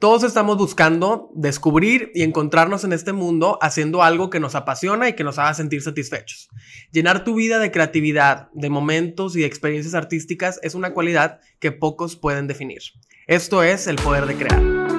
Todos estamos buscando descubrir y encontrarnos en este mundo haciendo algo que nos apasiona y que nos haga sentir satisfechos. Llenar tu vida de creatividad, de momentos y de experiencias artísticas es una cualidad que pocos pueden definir. Esto es el poder de crear.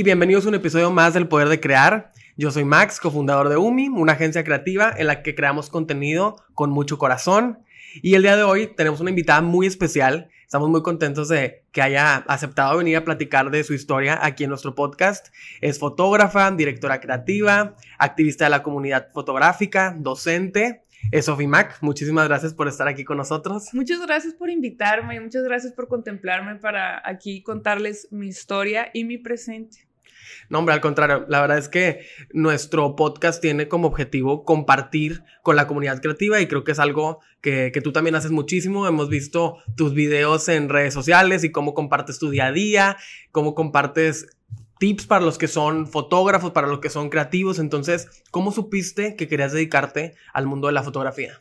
Y bienvenidos a un episodio más del Poder de Crear. Yo soy Max, cofundador de UMI, una agencia creativa en la que creamos contenido con mucho corazón. Y el día de hoy tenemos una invitada muy especial. Estamos muy contentos de que haya aceptado venir a platicar de su historia aquí en nuestro podcast. Es fotógrafa, directora creativa, activista de la comunidad fotográfica, docente es Sofi Mac, muchísimas gracias por estar aquí con nosotros. Muchas gracias por invitarme, muchas gracias por contemplarme para aquí contarles mi historia y mi presente. No, hombre, al contrario, la verdad es que nuestro podcast tiene como objetivo compartir con la comunidad creativa y creo que es algo que, que, tú también haces muchísimo. Hemos visto tus videos en redes sociales y cómo compartes tu día a día, cómo compartes tips para los que son fotógrafos, para los que son creativos. Entonces, ¿cómo supiste que querías dedicarte al mundo de la fotografía?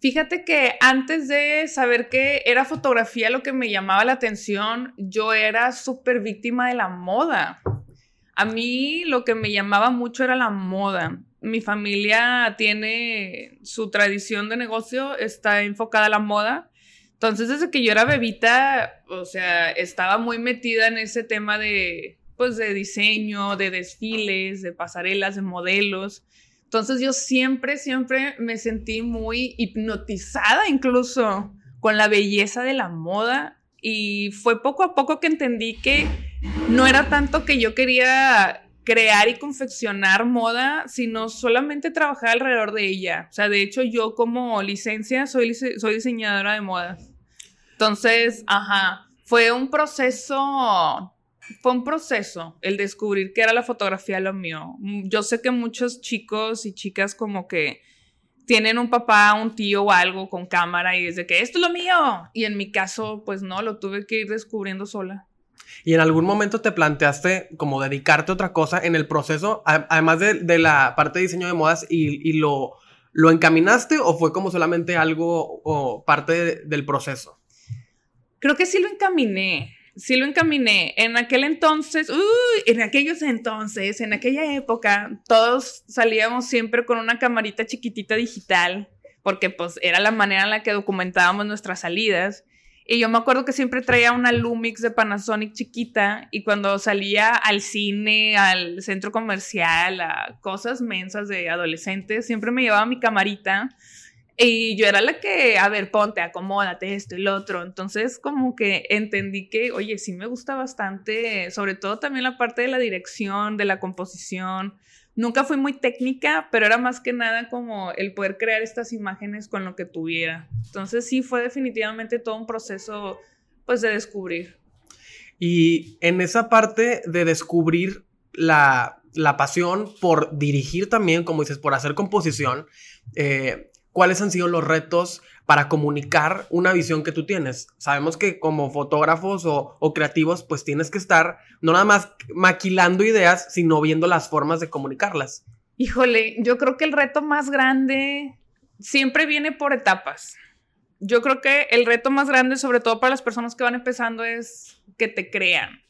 Fíjate que antes de saber que era fotografía lo que me llamaba la atención, yo era súper víctima de la moda. A mí lo que me llamaba mucho era la moda. Mi familia tiene su tradición de negocio, está enfocada a la moda. Entonces, desde que yo era bebita, o sea, estaba muy metida en ese tema de pues de diseño, de desfiles, de pasarelas, de modelos. Entonces yo siempre, siempre me sentí muy hipnotizada incluso con la belleza de la moda y fue poco a poco que entendí que no era tanto que yo quería crear y confeccionar moda, sino solamente trabajar alrededor de ella. O sea, de hecho yo como licencia soy, soy diseñadora de moda. Entonces, ajá, fue un proceso fue un proceso el descubrir que era la fotografía lo mío. Yo sé que muchos chicos y chicas como que tienen un papá, un tío o algo con cámara y desde que esto es lo mío. Y en mi caso, pues no, lo tuve que ir descubriendo sola. ¿Y en algún momento te planteaste como dedicarte a otra cosa en el proceso, además de, la parte de diseño de modas y, lo, lo encaminaste o fue como solamente algo o parte del proceso? Creo que sí lo encaminé sí lo encaminé. En aquel entonces, en aquellos entonces, en aquella época, todos salíamos siempre con una camarita chiquitita digital, porque pues era la manera en la que documentábamos nuestras salidas. Y yo me acuerdo que siempre traía una Lumix de Panasonic chiquita y cuando salía al cine, al centro comercial, a cosas mensas de adolescentes, siempre me llevaba mi camarita y yo era la que, a ver, ponte, acomódate esto y lo otro. Entonces, como que entendí que, oye, sí me gusta bastante, sobre todo también la parte de la dirección, de la composición. Nunca fui muy técnica, pero era más que nada como el poder crear estas imágenes con lo que tuviera. Entonces, sí fue definitivamente todo un proceso, pues, de descubrir. Y en esa parte de descubrir la, la pasión por dirigir también, como dices, por hacer composición, eh, cuáles han sido los retos para comunicar una visión que tú tienes. Sabemos que como fotógrafos o, creativos, pues tienes que estar no nada más maquilando ideas, sino viendo las formas de comunicarlas. Híjole, yo creo que el reto más grande siempre viene por etapas. Yo creo que el reto más grande, sobre todo para las personas que van empezando, es que te crean,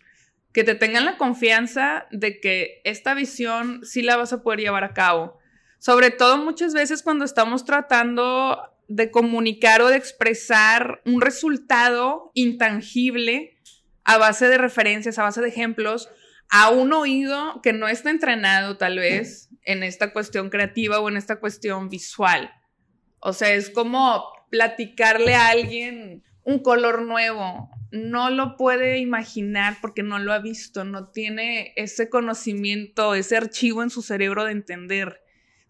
que te tengan la confianza de que esta visión sí la vas a poder llevar a cabo sobre todo muchas veces cuando estamos tratando de comunicar o de expresar un resultado intangible a base de referencias, a base de ejemplos, a un oído que no está entrenado tal vez en esta cuestión creativa o en esta cuestión visual. O sea, es como platicarle a alguien un color nuevo. No lo puede imaginar porque no lo ha visto, no tiene ese conocimiento, ese archivo en su cerebro de entender.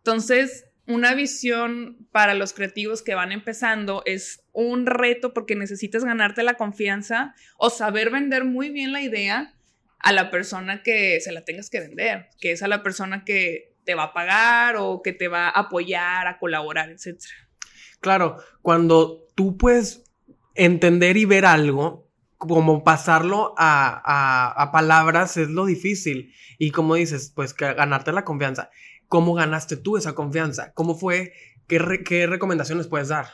Entonces, una visión para los creativos que van empezando es un reto porque necesitas ganarte la confianza o saber vender muy bien la idea a la persona que se la tengas que vender, que es a la persona que te va a pagar o que te va a apoyar, a colaborar, etc. Claro, cuando tú puedes entender y ver algo, como pasarlo a, palabras es lo difícil. Y como dices, pues ganarte la confianza. ¿Cómo ganaste tú esa confianza? ¿Cómo fue? ¿Qué, qué recomendaciones puedes dar?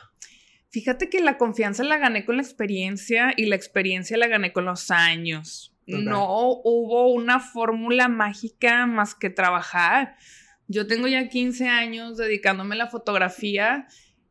Fíjate que la confianza la gané con la experiencia y la experiencia la gané con los años. No hubo una fórmula mágica más que trabajar. Yo tengo ya 15 años dedicándome a la fotografía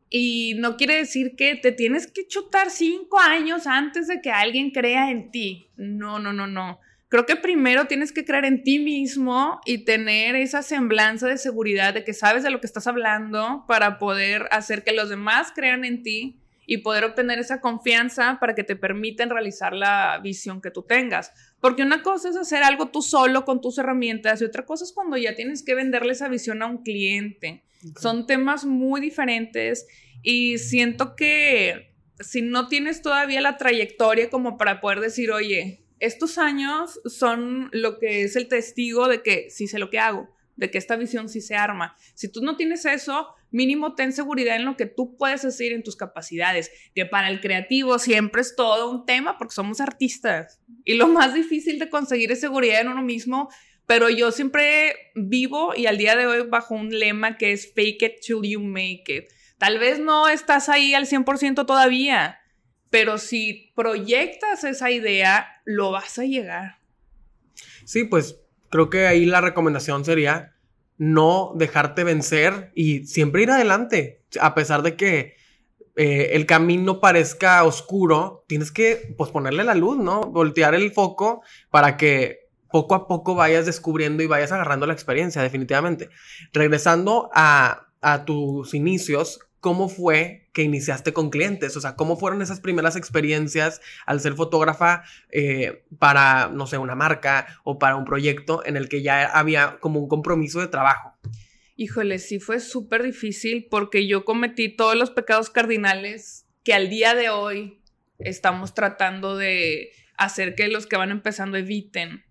y no quiere decir que te tienes que chutar 5 años antes de que alguien crea en ti. No, no, no, no. Creo que primero tienes que creer en ti mismo y tener esa semblanza de seguridad de que sabes de lo que estás hablando para poder hacer que los demás crean en ti y poder obtener esa confianza para que te permitan realizar la visión que tú tengas. Porque una cosa es hacer algo tú solo con tus herramientas y otra cosa es cuando ya tienes que venderle esa visión a un cliente. Son temas muy diferentes y siento que si no tienes todavía la trayectoria como para poder decir, oye, estos años son lo que es el testigo de que sí sé lo que hago, de que esta visión sí se arma. Si tú no tienes eso, mínimo ten seguridad en lo que tú puedes decir en tus capacidades, que para el creativo siempre es todo un tema porque somos artistas y lo más difícil de conseguir es seguridad en uno mismo, pero yo siempre vivo y al día de hoy bajo un lema que es fake it till you make it. Tal vez no estás ahí al 100% todavía, pero si proyectas esa idea, lo vas a llegar. Sí, pues creo que ahí la recomendación sería no dejarte vencer y siempre ir adelante, a pesar de que eh, el camino parezca oscuro, tienes que pues, ponerle la luz, ¿no? Voltear el foco para que poco a poco vayas descubriendo y vayas agarrando la experiencia, definitivamente. Regresando a, a tus inicios, ¿cómo fue que iniciaste con clientes? O sea, ¿cómo fueron esas primeras experiencias al ser fotógrafa eh, para, no sé, una marca o para un proyecto en el que ya había como un compromiso de trabajo? Híjole, sí fue súper difícil porque yo cometí todos los pecados cardinales que al día de hoy estamos tratando de hacer que los que van empezando eviten.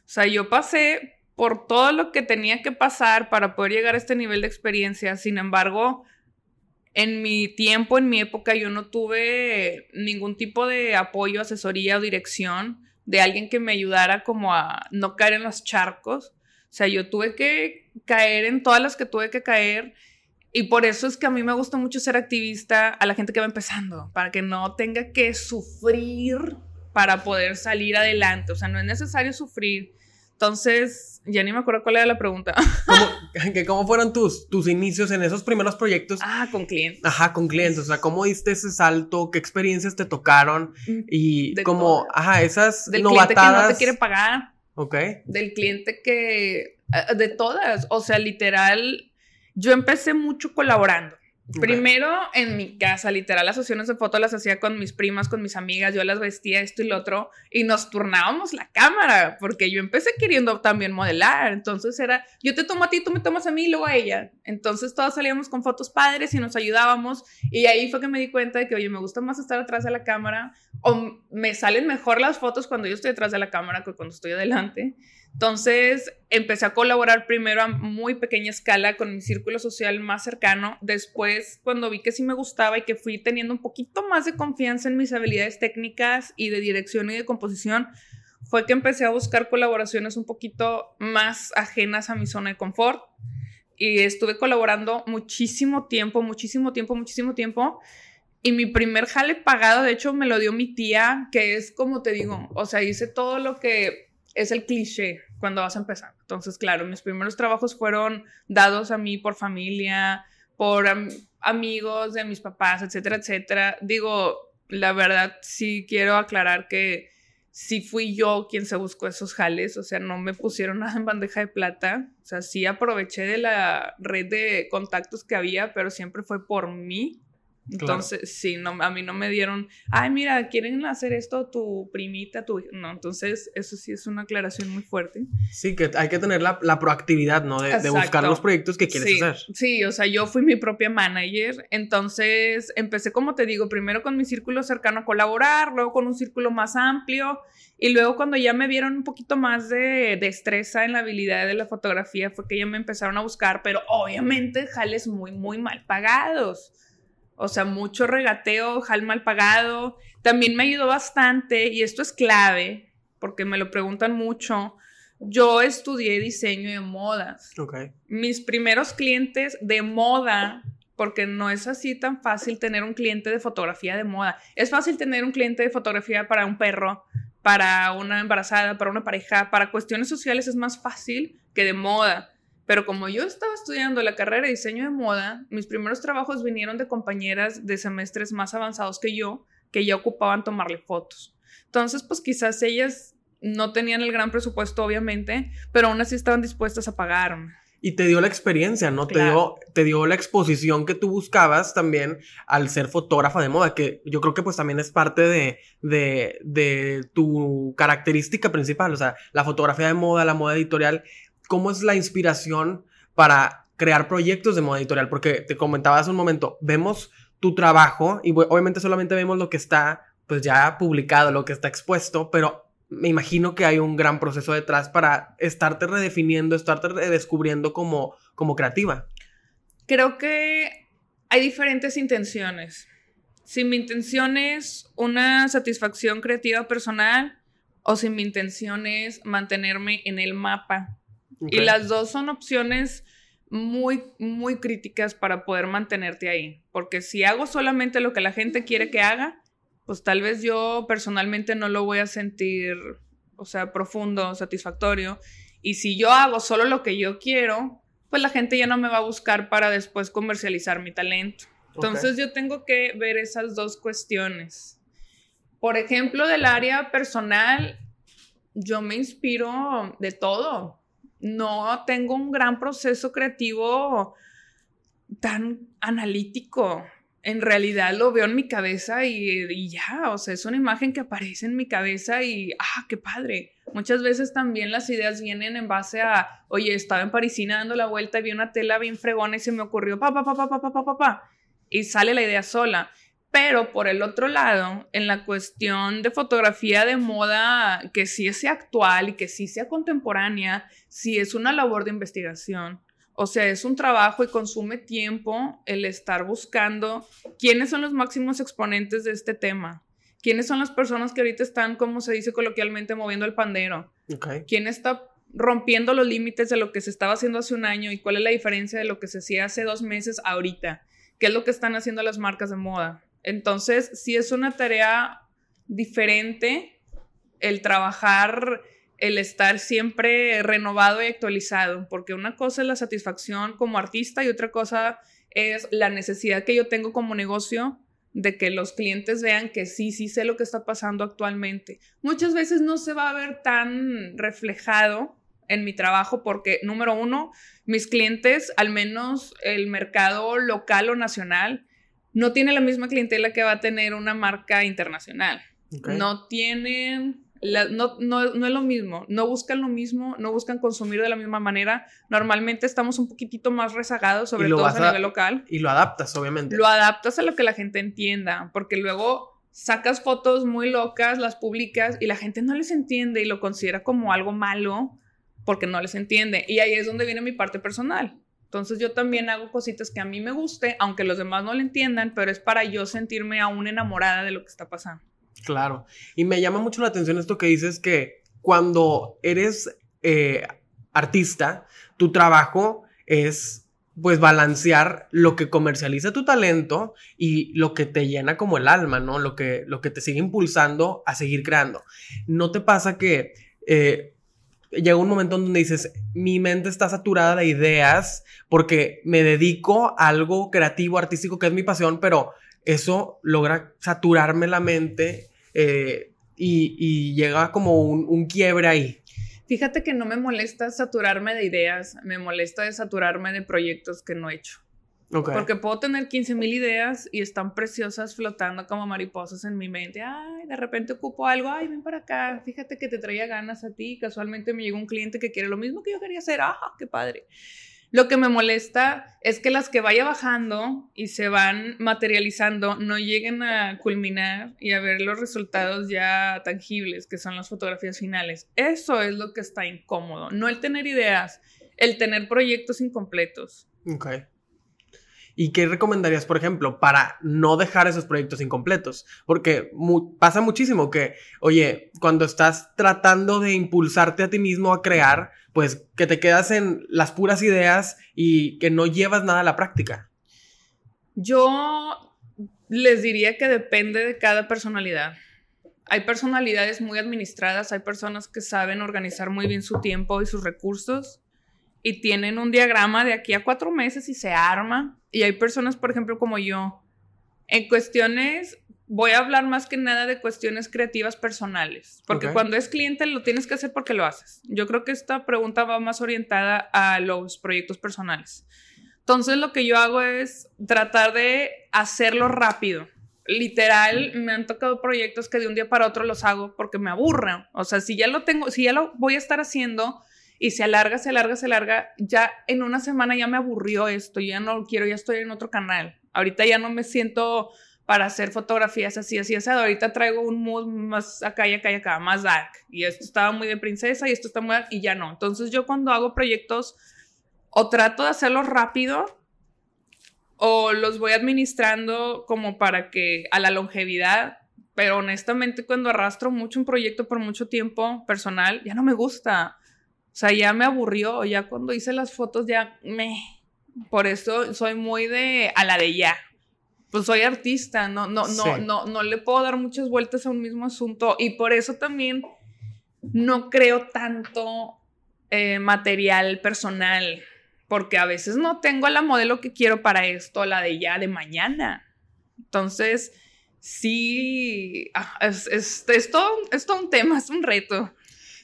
O sea, yo pasé por todo lo que tenía que pasar para poder llegar a este nivel de experiencia. Sin embargo, en mi tiempo, en mi época, yo no tuve ningún tipo de apoyo, asesoría o dirección de alguien que me ayudara como a no caer en los charcos. O sea, yo tuve que caer en todas las que tuve que caer. Y por eso es que a mí me gusta mucho ser activista a la gente que va empezando, para que no tenga que sufrir para poder salir adelante. O sea, no es necesario sufrir. Entonces, ya ni me acuerdo cuál era la pregunta. ¿Cómo, ¿Cómo, fueron tus, tus inicios en esos primeros proyectos? Ah, con clientes. Ajá, con clientes. O sea, ¿cómo diste ese salto? ¿Qué experiencias te tocaron? Mm, y como, ajá, esas Del cliente que no te quiere pagar. Ok. Del cliente que... Eh, de todas. O sea, literal, yo empecé mucho colaborando. Primero en mi casa, literal, las sesiones de foto las hacía con mis primas, con mis amigas, yo las vestía esto y lo otro y nos turnábamos la cámara porque yo empecé queriendo también modelar, entonces era, yo te tomo a ti, tú me tomas a mí y luego a ella. Entonces todos salíamos con fotos padres y nos ayudábamos y ahí fue que me di cuenta de que, oye, me gusta más estar atrás de la cámara o me salen mejor las fotos cuando yo estoy atrás de la cámara que cuando estoy adelante. Entonces empecé a colaborar primero a muy pequeña escala con mi círculo social más cercano. Después, cuando vi que sí me gustaba y que fui teniendo un poquito más de confianza en mis habilidades técnicas y de dirección y de composición, fue que empecé a buscar colaboraciones un poquito más ajenas a mi zona de confort. Y estuve colaborando muchísimo tiempo, muchísimo tiempo, muchísimo tiempo. Y mi primer jale pagado, de hecho, me lo dio mi tía, que es como te digo, o sea, hice todo lo que es el cliché cuando vas a empezar. Entonces, claro, mis primeros trabajos fueron dados a mí por familia, por amigos de mis papás, etcétera, etcétera. Digo, la verdad sí quiero aclarar que sí fui yo quien se buscó esos jales, o sea, no me pusieron nada en bandeja de plata, o sea, sí aproveché de la red de contactos que había, pero siempre fue por mí entonces, sí, no, a mí no me dieron, ay, mira, quieren hacer esto tu primita, tu No, entonces eso sí es una aclaración muy fuerte. Sí, que hay que tener la, la proactividad, ¿no? De, de, buscar los proyectos que quieres hacer. Sí, o sea, yo fui mi propia manager, entonces empecé, como te digo, primero con mi círculo cercano a colaborar, luego con un círculo más amplio, y luego cuando ya me vieron un poquito más de destreza en la habilidad de la fotografía, fue que ya me empezaron a buscar, pero obviamente jales muy, muy mal pagados. O sea, mucho regateo, jal mal pagado. También me ayudó bastante, y esto es clave, porque me lo preguntan mucho. Yo estudié diseño de modas. Ok. Mis primeros clientes de moda, porque no es así tan fácil tener un cliente de fotografía de moda. Es fácil tener un cliente de fotografía para un perro, para una embarazada, para una pareja, para cuestiones sociales es más fácil que de moda. Pero como yo estaba estudiando la carrera de diseño de moda, mis primeros trabajos vinieron de compañeras de semestres más avanzados que yo, que ya ocupaban tomarle fotos. Entonces, pues quizás ellas no tenían el gran presupuesto, obviamente, pero aún así estaban dispuestas a pagarme. Y te dio la experiencia, ¿no? Te, dio, te dio la exposición que tú buscabas también al ser fotógrafa de moda, que yo creo que pues también es parte de, de, de tu característica principal, o sea, la fotografía de moda, la moda editorial, ¿cómo es la inspiración para crear proyectos de moda editorial? Porque te comentaba hace un momento, vemos tu trabajo y obviamente solamente vemos lo que está pues ya publicado, lo que está expuesto, pero me imagino que hay un gran proceso detrás para estarte redefiniendo, estarte redescubriendo como, como creativa. Creo que hay diferentes intenciones. Si mi intención es una satisfacción creativa personal o si mi intención es mantenerme en el mapa. Y las dos son opciones muy, muy críticas para poder mantenerte ahí. Porque si hago solamente lo que la gente quiere que haga, pues tal vez yo personalmente no lo voy a sentir, o sea, profundo, satisfactorio. Y si yo hago solo lo que yo quiero, pues la gente ya no me va a buscar para después comercializar mi talento. Entonces yo tengo que ver esas dos cuestiones. Por ejemplo, del área personal, yo me inspiro de todo. No tengo un gran proceso creativo tan analítico en realidad lo veo en mi cabeza y, ya, o sea, es una imagen que aparece en mi cabeza y, ah, qué padre. Muchas veces también las ideas vienen en base a, oye, estaba en Parisina dando la vuelta y vi una tela bien fregona y se me ocurrió, pa, pa, pa, pa, pa, pa, pa, pa, pa, y sale la idea sola. Pero por el otro lado, en la cuestión de fotografía de moda, que sí sea actual y que sí sea contemporánea, sí es una labor de investigación o sea, es un trabajo y consume tiempo el estar buscando quiénes son los máximos exponentes de este tema. ¿Quiénes son las personas que ahorita están, como se dice coloquialmente, moviendo el pandero? ¿Quién está rompiendo los límites de lo que se estaba haciendo hace un año y cuál es la diferencia de lo que se hacía hace dos meses ahorita? ¿Qué es lo que están haciendo las marcas de moda? Entonces, sí es una tarea diferente el trabajar el estar siempre renovado y actualizado, porque una cosa es la satisfacción como artista y otra cosa es la necesidad que yo tengo como negocio de que los clientes vean que sí, sí sé lo que está pasando actualmente. Muchas veces no se va a ver tan reflejado en mi trabajo porque, número uno, mis clientes, al menos el mercado local o nacional, no tiene la misma clientela que va a tener una marca internacional. No tienen no, no, es lo mismo, no buscan lo mismo, no buscan consumir de la misma manera. Normalmente estamos un poquitito más rezagados, sobre todo a, nivel local. Y lo adaptas, obviamente. Lo adaptas a lo que la gente entienda, porque luego sacas fotos muy locas, las publicas y la gente no les entiende y lo considera como algo malo porque no les entiende. Y ahí es donde viene mi parte personal. Entonces yo también hago cositas que a mí me guste, aunque los demás no lo entiendan, pero es para yo sentirme aún enamorada de lo que está pasando. Claro. Y me llama mucho la atención esto que dices que cuando eres eh, artista, tu trabajo es pues balancear lo que comercializa tu talento y lo que te llena como el alma, ¿no? Lo que, lo que te sigue impulsando a seguir creando. ¿No te pasa que eh, llega un momento en donde dices, mi mente está saturada de ideas porque me dedico a algo creativo, artístico, que es mi pasión, pero eso logra saturarme la mente eh, y, llega como un, quiebre ahí. Fíjate que no me molesta saturarme de ideas, me molesta de saturarme de proyectos que no he hecho. Porque puedo tener 15 mil ideas y están preciosas flotando como mariposas en mi mente. Ay, de repente ocupo algo, ay, ven para acá, fíjate que te traía ganas a ti. Casualmente me llegó un cliente que quiere lo mismo que yo quería hacer. ¡Ah, qué padre! Lo que me molesta es que las que vaya bajando y se van materializando no lleguen a culminar y a ver los resultados ya tangibles, que son las fotografías finales. Eso es lo que está incómodo, no el tener ideas, el tener proyectos incompletos. Ok. ¿Y qué recomendarías, por ejemplo, para no dejar esos proyectos incompletos? Porque pasa muchísimo que, oye, cuando estás tratando de impulsarte a ti mismo a crear, pues que te quedas en las puras ideas y que no llevas nada a la práctica. Yo les diría que depende de cada personalidad. Hay personalidades muy administradas, hay personas que saben organizar muy bien su tiempo y sus recursos y tienen un diagrama de aquí a cuatro meses y se arma. Y hay personas, por ejemplo, como yo, en cuestiones, voy a hablar más que nada de cuestiones creativas personales, porque cuando es cliente lo tienes que hacer porque lo haces. Yo creo que esta pregunta va más orientada a los proyectos personales. Entonces lo que yo hago es tratar de hacerlo rápido. Literal, me han tocado proyectos que de un día para otro los hago porque me aburren. O sea, si ya lo tengo, si ya lo voy a estar haciendo, y se alarga, se alarga, se alarga. Ya en una semana ya me aburrió esto, ya no quiero, ya estoy en otro canal. Ahorita ya no me siento para hacer fotografías así, así, así. Ahorita traigo un mood más acá y acá y acá, más dark. Y esto estaba muy de princesa y esto está muy... y ya no. Entonces yo cuando hago proyectos o trato de hacerlos rápido o los voy administrando como para que a la longevidad, pero honestamente cuando arrastro mucho un proyecto por mucho tiempo personal, ya no me gusta. O sea, ya me aburrió, ya cuando hice las fotos ya me... Por eso soy muy de a la de ya. Pues soy artista, no, no, no, no, no le puedo dar muchas vueltas a un mismo asunto y por eso también no creo tanto eh, material personal, porque a veces no tengo la modelo que quiero para esto, la de ya de mañana. Entonces, sí, ah, es, es, es, todo, es todo un tema, es un reto.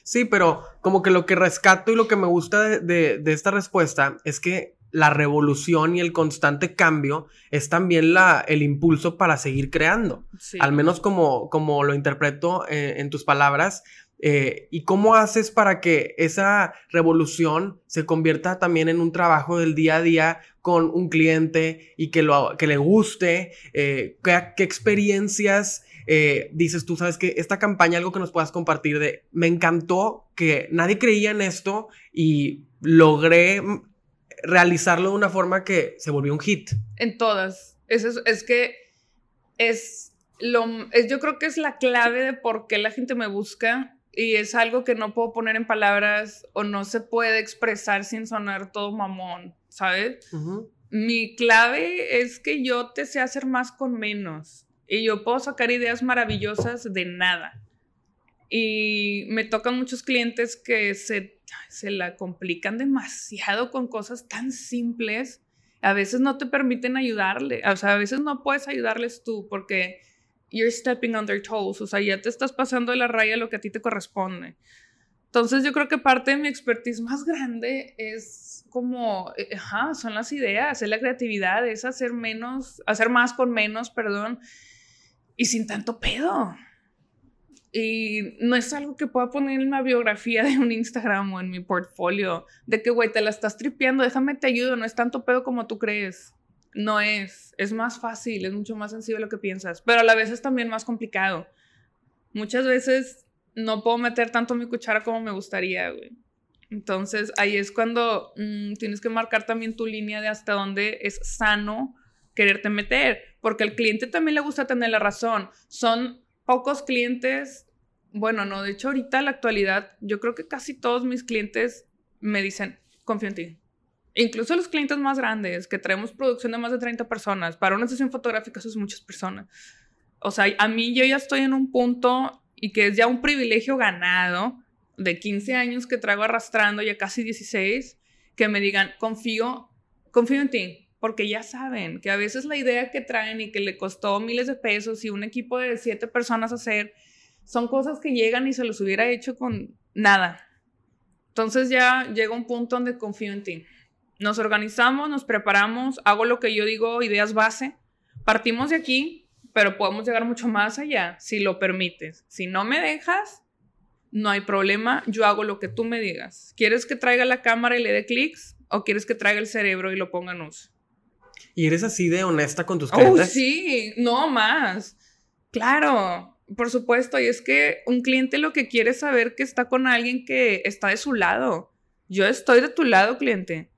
Sí, pero como que lo que rescato y lo que me gusta de, esta respuesta es que la revolución y el constante cambio es también la, el impulso para seguir creando. Al menos como, como lo interpreto eh, en tus palabras. Eh, ¿Y cómo haces para que esa revolución se convierta también en un trabajo del día a día con un cliente y que, lo, que le guste? Eh, ¿qué, ¿qué, experiencias eh, dices tú, sabes que esta campaña, algo que nos puedas compartir de, me encantó que nadie creía en esto y logré realizarlo de una forma que se volvió un hit. En todas. Es, es, que es lo, yo creo que es la clave de por qué la gente me busca y es algo que no puedo poner en palabras o no se puede expresar sin sonar todo mamón, ¿sabes? Mi clave es que yo te sé hacer más con menos. Y yo puedo sacar ideas maravillosas de nada. Y me tocan muchos clientes que se, se la complican demasiado con cosas tan simples. A veces no te permiten ayudarle. O sea, a veces no puedes ayudarles tú porque you're stepping on their toes. O sea, ya te estás pasando de la raya lo que a ti te corresponde. Entonces yo creo que parte de mi expertise más grande es como, eh, ajá, son las ideas, es la creatividad, es hacer menos, hacer más con menos, perdón, y sin tanto pedo. Y no es algo que pueda poner en la biografía de un Instagram o en mi portfolio, de que, güey, te la estás tripeando, déjame te ayudo, no es tanto pedo como tú crees. No es, es más fácil, es mucho más sencillo de lo que piensas, pero a la vez es también más complicado. Muchas veces no puedo meter tanto mi cuchara como me gustaría, güey. Entonces ahí es cuando mm, tienes que marcar también tu línea de hasta dónde es sano quererte meter, porque al cliente también le gusta tener la razón. Son pocos clientes, bueno, no, de hecho ahorita en la actualidad, yo creo que casi todos mis clientes me dicen, confío en ti. Incluso los clientes más grandes, que traemos producción de más de 30 personas, para una sesión fotográfica eso es muchas personas. O sea, a mí yo ya estoy en un punto y que es ya un privilegio ganado de 15 años que traigo arrastrando, ya casi 16, que me digan, confío, confío en ti, porque ya saben que a veces la idea que traen y que le costó miles de pesos y un equipo de siete personas hacer, son cosas que llegan y se los hubiera hecho con nada. Entonces ya llega un punto donde confío en ti. Nos organizamos, nos preparamos, hago lo que yo digo, ideas base, partimos de aquí, pero podemos llegar mucho más allá si lo permites. Si no me dejas, no hay problema, yo hago lo que tú me digas. ¿Quieres que traiga la cámara y le dé clics? ¿O quieres que traiga el cerebro y lo ponga uso? ¿Y eres así de honesta con tus clientes? Oh, sí, no más. Claro, por supuesto. Y es que un cliente lo que quiere es saber que está con alguien que está de su lado. Yo estoy de tu lado, cliente.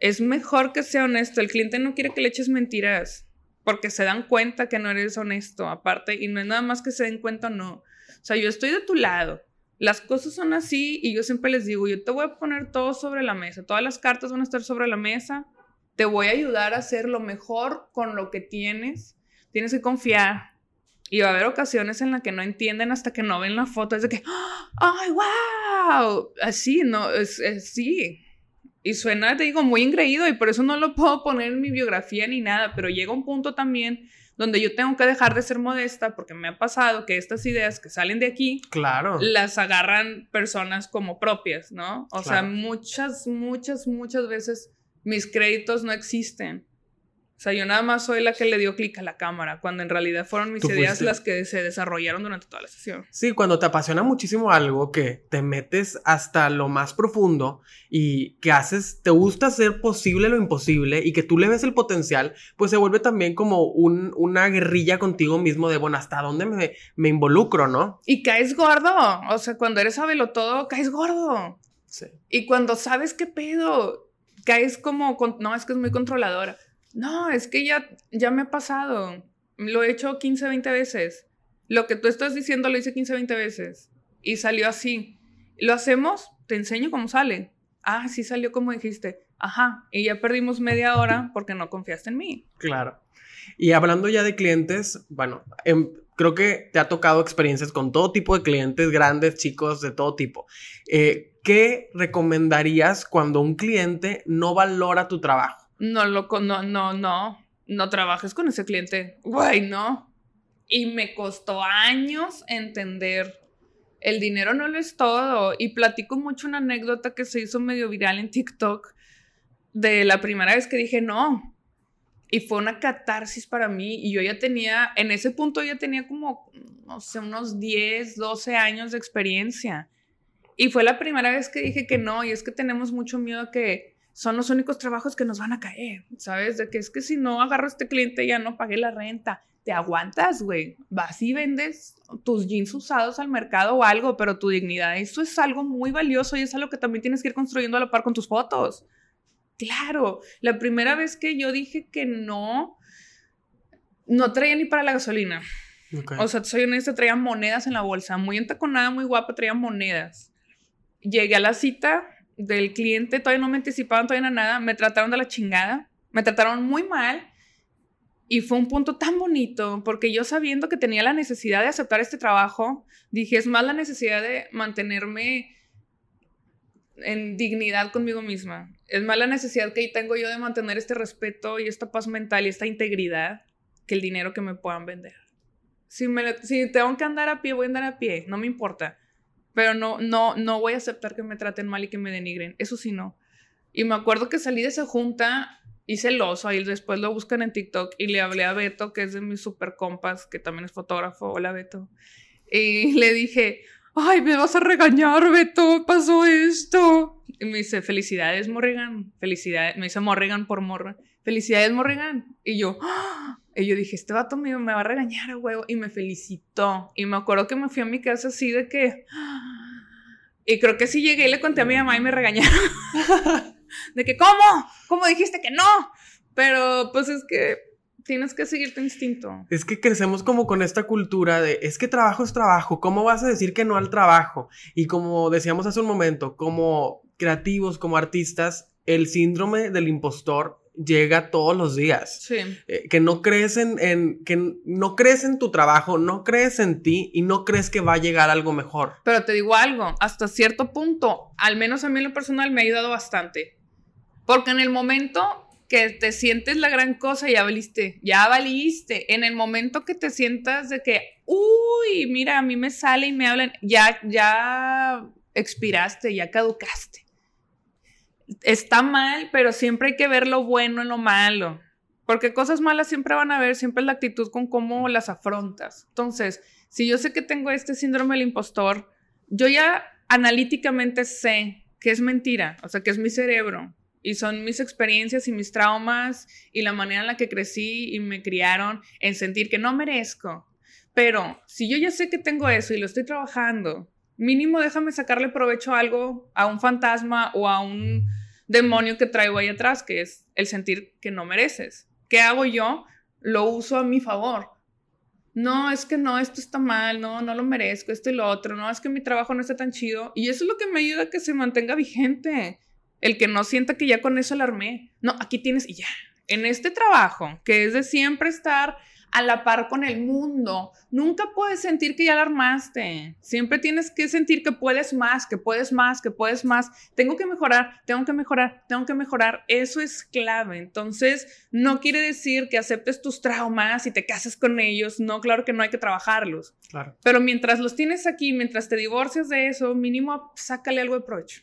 Es mejor que sea honesto. El cliente no quiere que le eches mentiras porque se dan cuenta que no eres honesto, aparte, y no es nada más que se den cuenta o no. O sea, yo estoy de tu lado. Las cosas son así y yo siempre les digo, yo te voy a poner todo sobre la mesa, todas las cartas van a estar sobre la mesa, te voy a ayudar a hacer lo mejor con lo que tienes, tienes que confiar. Y va a haber ocasiones en las que no entienden hasta que no ven la foto, es de que, ¡ay, wow! Así, no, es, es sí, y suena, te digo, muy ingreído y por eso no lo puedo poner en mi biografía ni nada, pero llega un punto también donde yo tengo que dejar de ser modesta porque me ha pasado que estas ideas que salen de aquí, claro, las agarran personas como propias, ¿no? O sea, muchas, muchas, muchas veces mis créditos no existen. O sea, yo nada más soy la que le dio clic a la cámara, cuando en realidad fueron mis ideas las que se desarrollaron durante toda la sesión. Sí, cuando te apasiona muchísimo algo, que te metes hasta lo más profundo y que haces, te gusta hacer posible lo imposible y que tú le ves el potencial, pues se vuelve también como un, una guerrilla contigo mismo de, bueno, ¿hasta dónde me, me involucro, no? Y caes gordo, o sea, cuando eres sabelo todo, caes gordo. Sí. Y cuando sabes qué pedo, caes como, no, es que es muy controladora no, es que ya, ya me ha pasado. Lo he hecho 15, 20 veces. Lo que tú estás diciendo lo hice 15, 20 veces. Y salió así. ¿Lo hacemos? Te enseño cómo sale. Ah, sí salió como dijiste. Ajá. Y ya perdimos media hora porque no confiaste en mí. Claro. Y hablando ya de clientes, bueno, em, creo que te ha tocado experiencias con todo tipo de clientes, grandes, chicos, de todo tipo. Eh, ¿Qué recomendarías cuando un cliente no valora tu trabajo? no lo no, no, no, no trabajes con ese cliente. Güey, no. Y me costó años entender. El dinero no lo es todo. Y platico mucho una anécdota que se hizo medio viral en TikTok de la primera vez que dije no. Y fue una catarsis para mí. Y yo ya tenía, en ese punto ya tenía como, no sé, unos 10, 12 años de experiencia. Y fue la primera vez que dije que no. Y es que tenemos mucho miedo que son los únicos trabajos que nos van a caer, ¿sabes? De que es que si no agarro a este cliente ya no pagué la renta. Te aguantas, güey. Vas y vendes tus jeans usados al mercado o algo, pero tu dignidad, eso es algo muy valioso y es algo que también tienes que ir construyendo a la par con tus fotos. Claro, la primera vez que yo dije que no, no traía ni para la gasolina. O sea, soy honesta, traía monedas en la bolsa, muy entaconada, muy guapa, traía monedas. Llegué a la cita, del cliente, todavía no me anticipaban todavía nada, me trataron de la chingada, me trataron muy mal y fue un punto tan bonito porque yo sabiendo que tenía la necesidad de aceptar este trabajo, dije, es más la necesidad de mantenerme en dignidad conmigo misma. Es más la necesidad que tengo yo de mantener este respeto y esta paz mental y esta integridad que el dinero que me puedan vender. Si, me, si tengo que andar a pie, voy a andar a pie, no me importa pero no, no, no voy a aceptar que me traten mal y que me denigren. Eso sí, no. Y me acuerdo que salí de esa junta, hice el oso, ahí después lo buscan en TikTok y le hablé a Beto, que es de mis super compas, que también es fotógrafo. Hola, Beto. Y le dije, ay, me vas a regañar, Beto, pasó esto. Y me dice, felicidades, Morrigan. Felicidades. Me dice Morrigan por morra. Felicidades, Morrigan. Y yo, ¡Ah! Y yo dije, este vato mío me va a regañar huevo. Y me felicitó. Y me acuerdo que me fui a mi casa así de que. Y creo que sí llegué y le conté a mi mamá y me regañaron. de que, ¿cómo? ¿Cómo dijiste que no? Pero pues es que tienes que seguir tu instinto. Es que crecemos como con esta cultura de, es que trabajo es trabajo, ¿cómo vas a decir que no al trabajo? Y como decíamos hace un momento, como creativos, como artistas, el síndrome del impostor llega todos los días. Sí. Eh, que no crees en, que no crees en tu trabajo, no crees en ti y no crees que va a llegar algo mejor. Pero te digo algo, hasta cierto punto, al menos a mí en lo personal me ha ayudado bastante. Porque en el momento que te sientes la gran cosa, ya valiste, ya valiste. En el momento que te sientas de que, uy, mira, a mí me sale y me hablan, ya, ya expiraste, ya caducaste está mal, pero siempre hay que ver lo bueno en lo malo. Porque cosas malas siempre van a haber, siempre es la actitud con cómo las afrontas. Entonces, si yo sé que tengo este síndrome del impostor, yo ya analíticamente sé que es mentira, o sea, que es mi cerebro y son mis experiencias y mis traumas y la manera en la que crecí y me criaron en sentir que no merezco. Pero si yo ya sé que tengo eso y lo estoy trabajando, mínimo déjame sacarle provecho a algo, a un fantasma o a un demonio que traigo ahí atrás, que es el sentir que no mereces. ¿Qué hago yo? Lo uso a mi favor. No, es que no, esto está mal, no, no lo merezco, esto y lo otro, no, es que mi trabajo no está tan chido. Y eso es lo que me ayuda a que se mantenga vigente. El que no sienta que ya con eso alarmé. No, aquí tienes y ya. En este trabajo, que es de siempre estar a la par con el mundo. Nunca puedes sentir que ya alarmaste. Siempre tienes que sentir que puedes más, que puedes más, que puedes más. Tengo que mejorar, tengo que mejorar, tengo que mejorar. Eso es clave. Entonces, no quiere decir que aceptes tus traumas y te cases con ellos. No, claro que no hay que trabajarlos. Claro. Pero mientras los tienes aquí, mientras te divorcias de eso, mínimo sácale algo de provecho.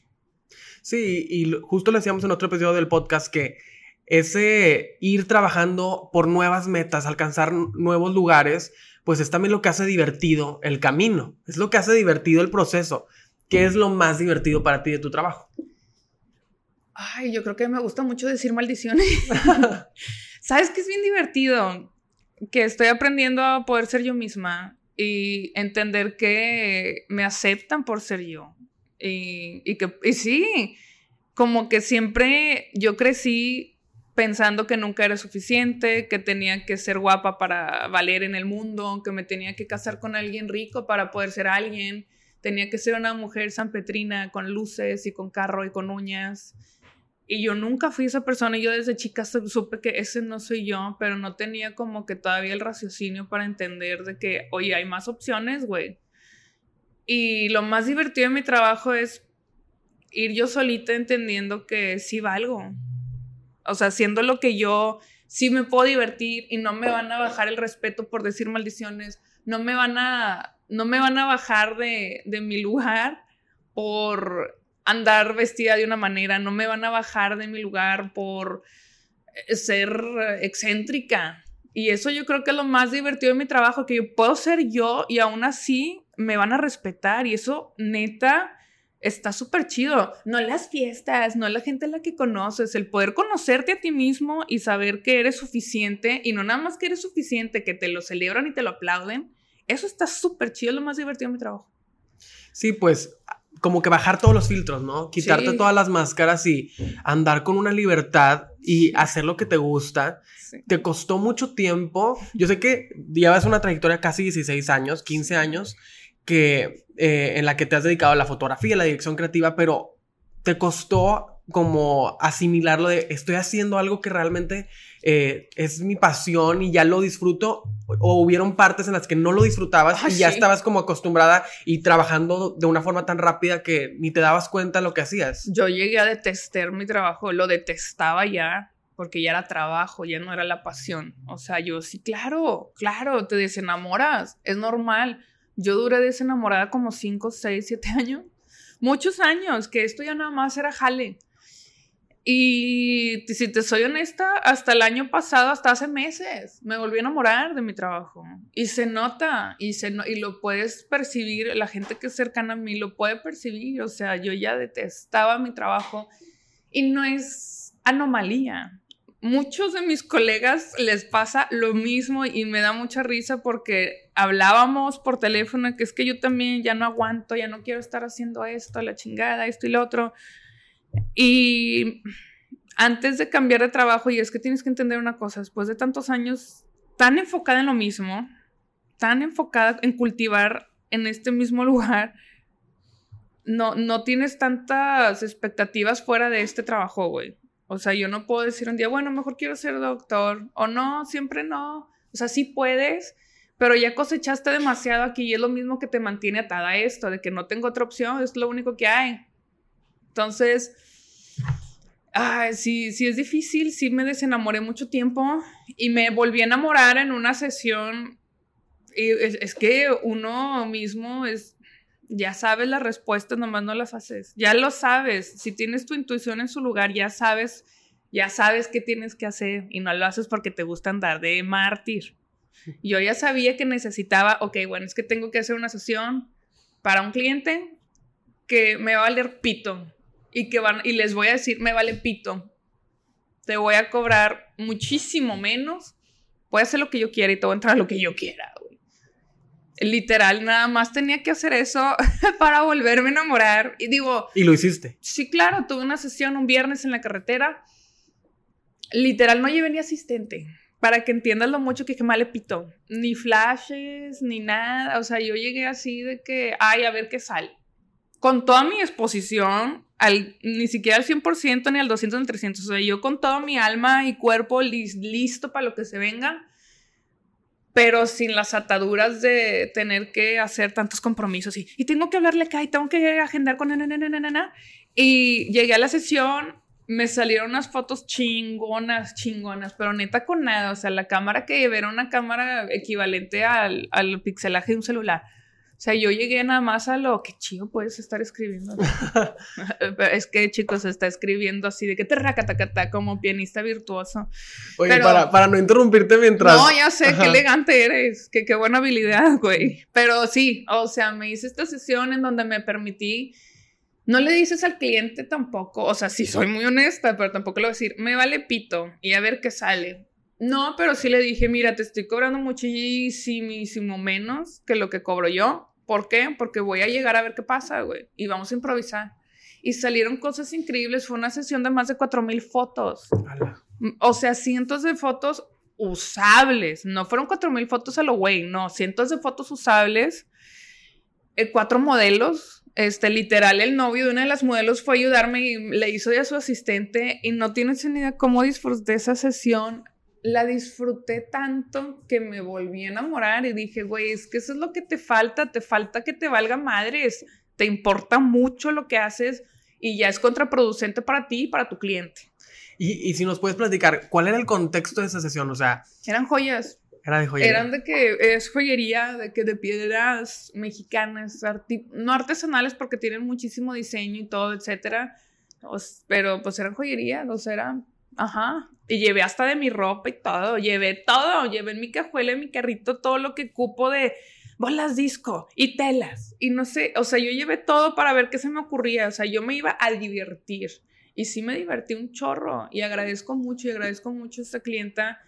Sí, y justo decíamos en otro episodio del podcast que ese ir trabajando por nuevas metas, alcanzar nuevos lugares, pues es también lo que hace divertido el camino, es lo que hace divertido el proceso. ¿Qué es lo más divertido para ti de tu trabajo? Ay, yo creo que me gusta mucho decir maldiciones. ¿Sabes qué es bien divertido? Que estoy aprendiendo a poder ser yo misma y entender que me aceptan por ser yo. Y, y que, y sí, como que siempre yo crecí pensando que nunca era suficiente, que tenía que ser guapa para valer en el mundo, que me tenía que casar con alguien rico para poder ser alguien, tenía que ser una mujer sanpetrina con luces y con carro y con uñas. Y yo nunca fui esa persona, yo desde chica supe que ese no soy yo, pero no tenía como que todavía el raciocinio para entender de que, oye, hay más opciones, güey. Y lo más divertido de mi trabajo es ir yo solita entendiendo que sí valgo, o sea, haciendo lo que yo sí me puedo divertir y no me van a bajar el respeto por decir maldiciones, no me van a, no me van a bajar de, de mi lugar por andar vestida de una manera, no me van a bajar de mi lugar por eh, ser excéntrica. Y eso yo creo que es lo más divertido de mi trabajo, que yo puedo ser yo y aún así me van a respetar. Y eso neta está súper chido. No las fiestas, no la gente a la que conoces, el poder conocerte a ti mismo y saber que eres suficiente y no nada más que eres suficiente, que te lo celebran y te lo aplauden. Eso está súper chido, es lo más divertido de mi trabajo. Sí, pues como que bajar todos los filtros, ¿no? Quitarte todas las máscaras y andar con una libertad y hacer lo que te gusta. Te costó mucho tiempo. Yo sé que llevas una trayectoria casi 16 años, 15 años que, eh, en la que te has dedicado a la fotografía, a la dirección creativa, pero te costó como asimilarlo de estoy haciendo algo que realmente eh, es mi pasión y ya lo disfruto o hubieron partes en las que no lo disfrutabas y ya estabas como acostumbrada y trabajando de una forma tan rápida que ni te dabas cuenta lo que hacías. Yo llegué a detestar mi trabajo, lo detestaba ya porque ya era trabajo, ya no era la pasión. O sea, yo sí, claro, claro, te desenamoras, es normal yo duré desenamorada como 5, 6, 7 años. Muchos años, que esto ya nada más era jale. Y si te soy honesta, hasta el año pasado, hasta hace meses, me volví a enamorar de mi trabajo. Y se nota, y, se y lo puedes percibir, la gente que es cercana a mí lo puede percibir. O sea, yo ya detestaba mi trabajo y no es anomalía muchos de mis colegas les pasa lo mismo y me da mucha risa porque hablábamos por teléfono que es que yo también ya no aguanto, ya no quiero estar haciendo esto, la chingada, esto y lo otro. Y antes de cambiar de trabajo, y es que tienes que entender una cosa, después de tantos años tan enfocada en lo mismo, tan enfocada en cultivar en este mismo lugar, no, no tienes tantas expectativas fuera de este trabajo, güey. O sea, yo no puedo decir un día, bueno, mejor quiero ser doctor, o no, siempre no. O sea, sí puedes, pero ya cosechaste demasiado aquí y es lo mismo que te mantiene atada a esto, de que no tengo otra opción, es lo único que hay. Entonces, ay, sí, sí es difícil, sí me desenamoré mucho tiempo y me volví a enamorar en una sesión. Es que uno mismo es ya sabes las respuestas, nomás no las haces. Ya lo sabes. Si tienes tu intuición en su lugar, ya sabes, ya sabes qué tienes que hacer y no lo haces porque te gusta andar de mártir. Yo ya sabía que necesitaba, ok, bueno, es que tengo que hacer una sesión para un cliente que me va a valer pito y que van y les voy a decir, me vale pito. Te voy a cobrar muchísimo menos. Puedes hacer lo que yo quiera y te voy a entrar a lo que yo quiera. Literal, nada más tenía que hacer eso para volverme a enamorar. Y digo... ¿Y lo hiciste? Sí, claro, tuve una sesión un viernes en la carretera. Literal, no llevé ni asistente. Para que entiendas lo mucho que mal le pito. Ni flashes, ni nada. O sea, yo llegué así de que, ay, a ver qué sale. Con toda mi exposición, ni siquiera al 100%, ni al 200, ni al 300. O sea, yo con toda mi alma y cuerpo listo para lo que se venga pero sin las ataduras de tener que hacer tantos compromisos y, tengo que hablarle acá y tengo que agendar con na, y llegué a la sesión me salieron unas fotos chingonas, chingonas, pero neta con nada, o sea, la cámara que llevé era una cámara equivalente al, al pixelaje de un celular. O sea, yo llegué nada más a lo que chido puedes estar escribiendo. es que, chicos, está escribiendo así de que te racatacata como pianista virtuoso. Oye, para, para, no interrumpirte mientras. No, ya sé, qué elegante eres, que qué buena habilidad, güey. Pero sí, o sea, me hice esta sesión en donde me permití. No le dices al cliente tampoco, o sea, sí soy muy honesta, pero tampoco le voy a decir, me vale pito y a ver qué sale. No, pero sí le dije, mira, te estoy cobrando muchísimo menos que lo que cobro yo. ¿Por qué? Porque voy a llegar a ver qué pasa, güey. Y vamos a improvisar. Y salieron cosas increíbles. Fue una sesión de más de 4.000 fotos. O sea, cientos de fotos usables. No fueron 4.000 fotos a lo güey, no. Cientos de fotos usables. Eh, cuatro modelos. Este, literal, el novio de una de las modelos fue a ayudarme y le hizo ya su asistente. Y no tienes ni idea cómo disfruté esa sesión la disfruté tanto que me volví a enamorar y dije, güey, es que eso es lo que te falta, te falta que te valga madres, te importa mucho lo que haces y ya es contraproducente para ti y para tu cliente. Y, si nos puedes platicar, ¿cuál era el contexto de esa sesión? O sea... Eran joyas. Era de joyería. Eran de que es joyería, de que de piedras mexicanas, no artesanales porque tienen muchísimo diseño y todo, etcétera. Pero pues eran joyería, sea, eran Ajá. Y llevé hasta de mi ropa y todo. Llevé todo. Llevé en mi cajuela, en mi carrito, todo lo que cupo de bolas disco y telas. Y no sé, o sea, yo llevé todo para ver qué se me ocurría. O sea, yo me iba a divertir. Y sí me divertí un chorro. Y agradezco mucho y agradezco mucho a esta clienta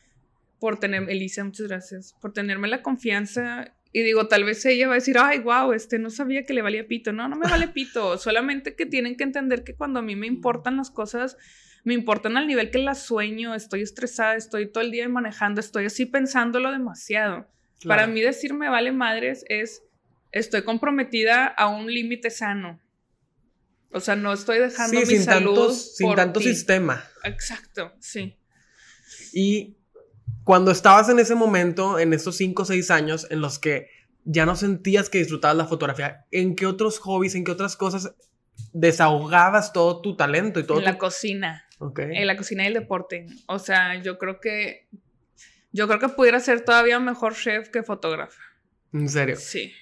por tener, Elisa, muchas gracias, por tenerme la confianza. Y digo, tal vez ella va a decir, ay, wow, este no sabía que le valía pito. No, no me vale pito. Solamente que tienen que entender que cuando a mí me importan las cosas, me importan al nivel que las sueño, estoy estresada, estoy todo el día manejando, estoy así pensándolo demasiado. Para mí decirme vale madres es, estoy comprometida a un límite sano. O sea, no estoy dejando mi sin salud sin tanto sistema. Exacto, sí. Y cuando estabas en ese momento, en esos 5 o 6 años en los que ya no sentías que disfrutabas la fotografía, ¿en qué otros hobbies, en qué otras cosas desahogabas todo tu talento y todo? En la cocina. En la cocina y el deporte. O sea, yo creo que. Yo creo que pudiera ser todavía mejor chef que fotógrafa. ¿En serio? Sí.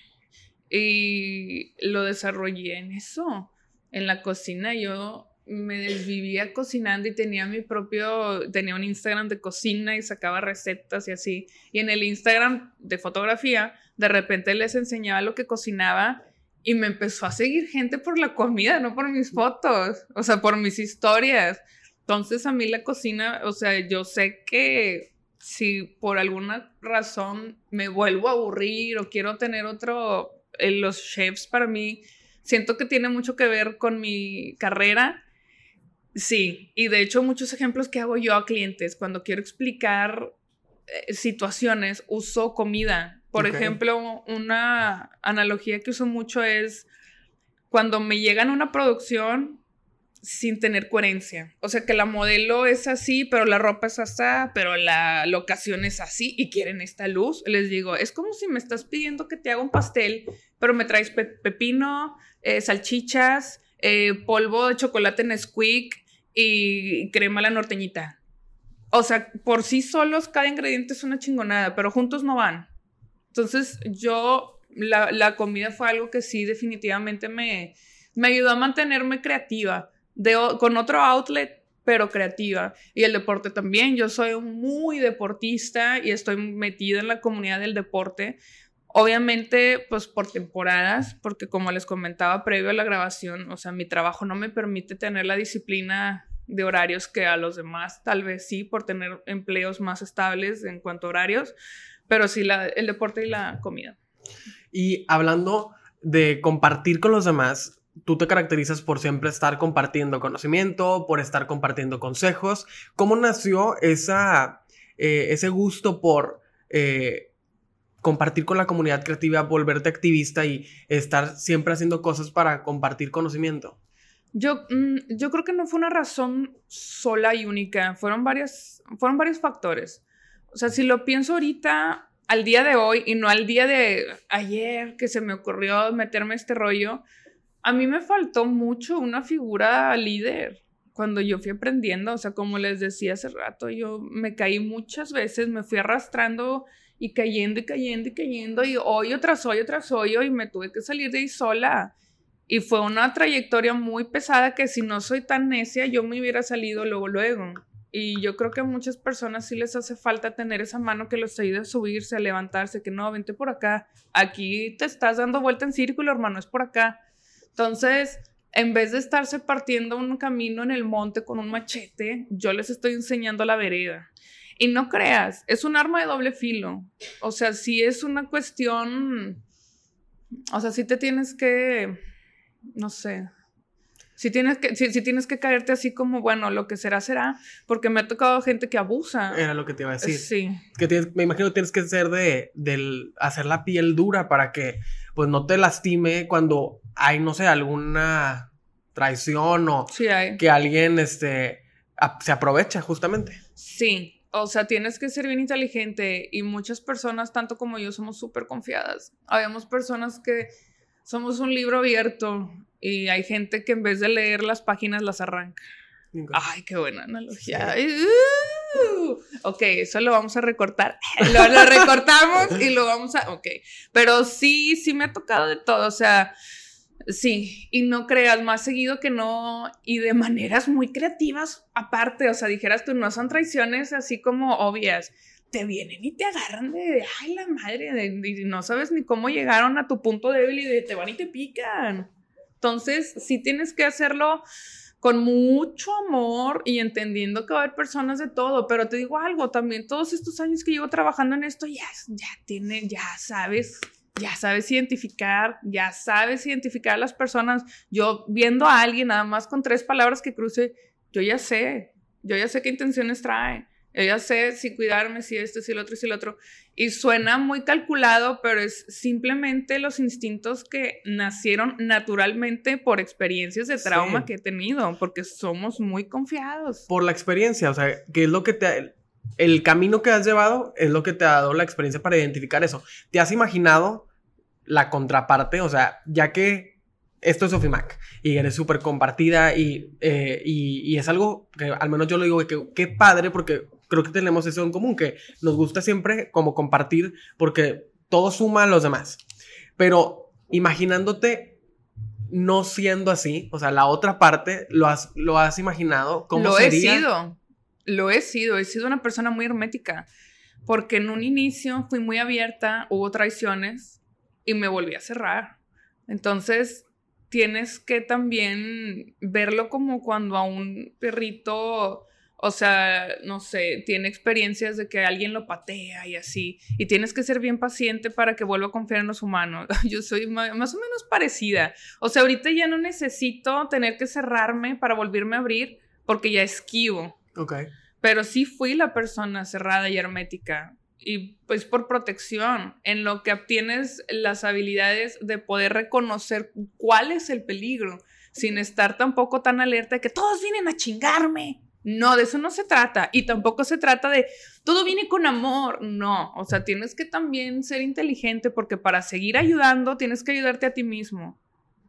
Y lo desarrollé en eso. En la cocina yo me desvivía cocinando y tenía mi propio, tenía un Instagram de cocina y sacaba recetas y así. Y en el Instagram de fotografía, de repente les enseñaba lo que cocinaba y me empezó a seguir gente por la comida, no por mis fotos, o sea, por mis historias. Entonces a mí la cocina, o sea, yo sé que si por alguna razón me vuelvo a aburrir o quiero tener otro, eh, los chefs para mí, siento que tiene mucho que ver con mi carrera. Sí, y de hecho muchos ejemplos que hago yo a clientes cuando quiero explicar eh, situaciones, uso comida. Por ejemplo, una analogía que uso mucho es cuando me llegan a una producción, sin tener coherencia. O sea, que la modelo es así, pero la ropa es así, pero la locación es así y quieren esta luz. Les digo, es como si me estás pidiendo que te haga un pastel, pero me traes pepino, eh, salchichas, eh, polvo de chocolate Nesquik y crema la norteñita. O sea, por sí solos cada ingrediente es una chingonada, pero juntos no van. Entonces, yo, la, la comida fue algo que sí definitivamente me, me ayudó a mantenerme creativa con otro outlet, pero creativa. Y el deporte también. Yo soy muy deportista y estoy metida en la comunidad del deporte. Obviamente, pues por temporadas, porque como les comentaba previo a la grabación, o sea, mi trabajo no me permite tener la disciplina de horarios que a los demás, tal vez sí, por tener empleos más estables en cuanto a horarios, pero sí el deporte y la comida. Y hablando de compartir con los demás, tú te caracterizas por siempre estar compartiendo conocimiento, por estar compartiendo consejos. ¿Cómo nació esa, eh, ese gusto por eh, compartir con la comunidad creativa, volverte activista y estar siempre haciendo cosas para compartir conocimiento? Yo, mm, yo creo que no fue una razón sola y única, fueron, varias, fueron varios factores. O sea, si lo pienso ahorita, al día de hoy y no al día de ayer que se me ocurrió meterme este rollo, a mí me faltó mucho una figura líder cuando yo fui aprendiendo, o sea, como les decía hace rato, yo me caí muchas veces, me fui arrastrando y cayendo y cayendo y cayendo y hoyo tras hoyo tras hoyo y me tuve que salir de ahí sola. Y fue una trayectoria muy pesada que si no soy tan necia, yo me hubiera salido luego, luego. Y yo creo que a muchas personas sí les hace falta tener esa mano que los ayude a subirse, a levantarse, que no, vente por acá. Aquí te estás dando vuelta en círculo, hermano, es por acá. Entonces, en vez de estarse partiendo un camino en el monte con un machete, yo les estoy enseñando la vereda. Y no creas, es un arma de doble filo. O sea, si es una cuestión, o sea, si te tienes que, no sé, si tienes que, si, tienes que caerte así como, bueno, lo que será, será, porque me ha tocado gente que abusa. Era lo que te iba a decir. Sí. Que me imagino que tienes que ser de, del, hacer la piel dura para que, pues, no te lastime cuando hay, no sé, alguna traición o que alguien, este, se aprovecha justamente. Sí, o sea, tienes que ser bien inteligente y muchas personas, tanto como yo, somos súper confiadas. Habemos personas que somos un libro abierto y hay gente que en vez de leer las páginas las arranca. Ay, qué buena analogía. Uh, ok, eso lo vamos a recortar. lo, lo recortamos y lo vamos a... Ok, pero sí, sí me ha tocado de todo. O sea, Sí, y no creas más seguido que no, y de maneras muy creativas, aparte, o sea, dijeras tú, no son traiciones así como obvias, te vienen y te agarran de, ay, la madre, de, y no sabes ni cómo llegaron a tu punto débil y de, te van y te pican. Entonces, sí tienes que hacerlo con mucho amor y entendiendo que va a haber personas de todo, pero te digo algo, también todos estos años que llevo trabajando en esto, ya, ya tiene, ya sabes ya sabes identificar, ya sabes identificar a las personas. Yo viendo a alguien nada más con tres palabras que cruce, yo ya sé, yo ya sé qué intenciones trae, yo ya sé si cuidarme, si esto, si el otro, si el otro. Y suena muy calculado, pero es simplemente los instintos que nacieron naturalmente por experiencias de trauma que he tenido, porque somos muy confiados. Por la experiencia, o sea, ¿qué es lo que te... El camino que has llevado es lo que te ha dado la experiencia para identificar eso. ¿Te has imaginado la contraparte, o sea, ya que esto es Sofimac y eres súper compartida eh, y, y, es algo que al menos yo lo digo que qué padre porque creo que tenemos eso en común, que nos gusta siempre como compartir porque todo suma a los demás. Pero imaginándote no siendo así, o sea, la otra parte, ¿lo has, lo has imaginado? ¿Cómo lo he sido, lo he sido, he sido una persona muy hermética, porque en un inicio fui muy abierta, hubo traiciones, y me volví a cerrar. Entonces, tienes que también verlo como cuando a un perrito, o sea, no sé, tiene experiencias de que alguien lo patea y así, y tienes que ser bien paciente para que vuelva a confiar en los humanos. Yo soy más o menos parecida. O sea, ahorita ya no necesito tener que cerrarme para volverme a abrir porque ya esquivo. Ok. Pero sí fui la persona cerrada y hermética y pues por protección, en lo que obtienes las habilidades de poder reconocer cuál es el peligro, sin estar tampoco tan alerta de que todos vienen a chingarme. No, de eso no se trata. Y tampoco se trata de todo viene con amor. No, o sea, tienes que también ser inteligente porque para seguir ayudando tienes que ayudarte a ti mismo.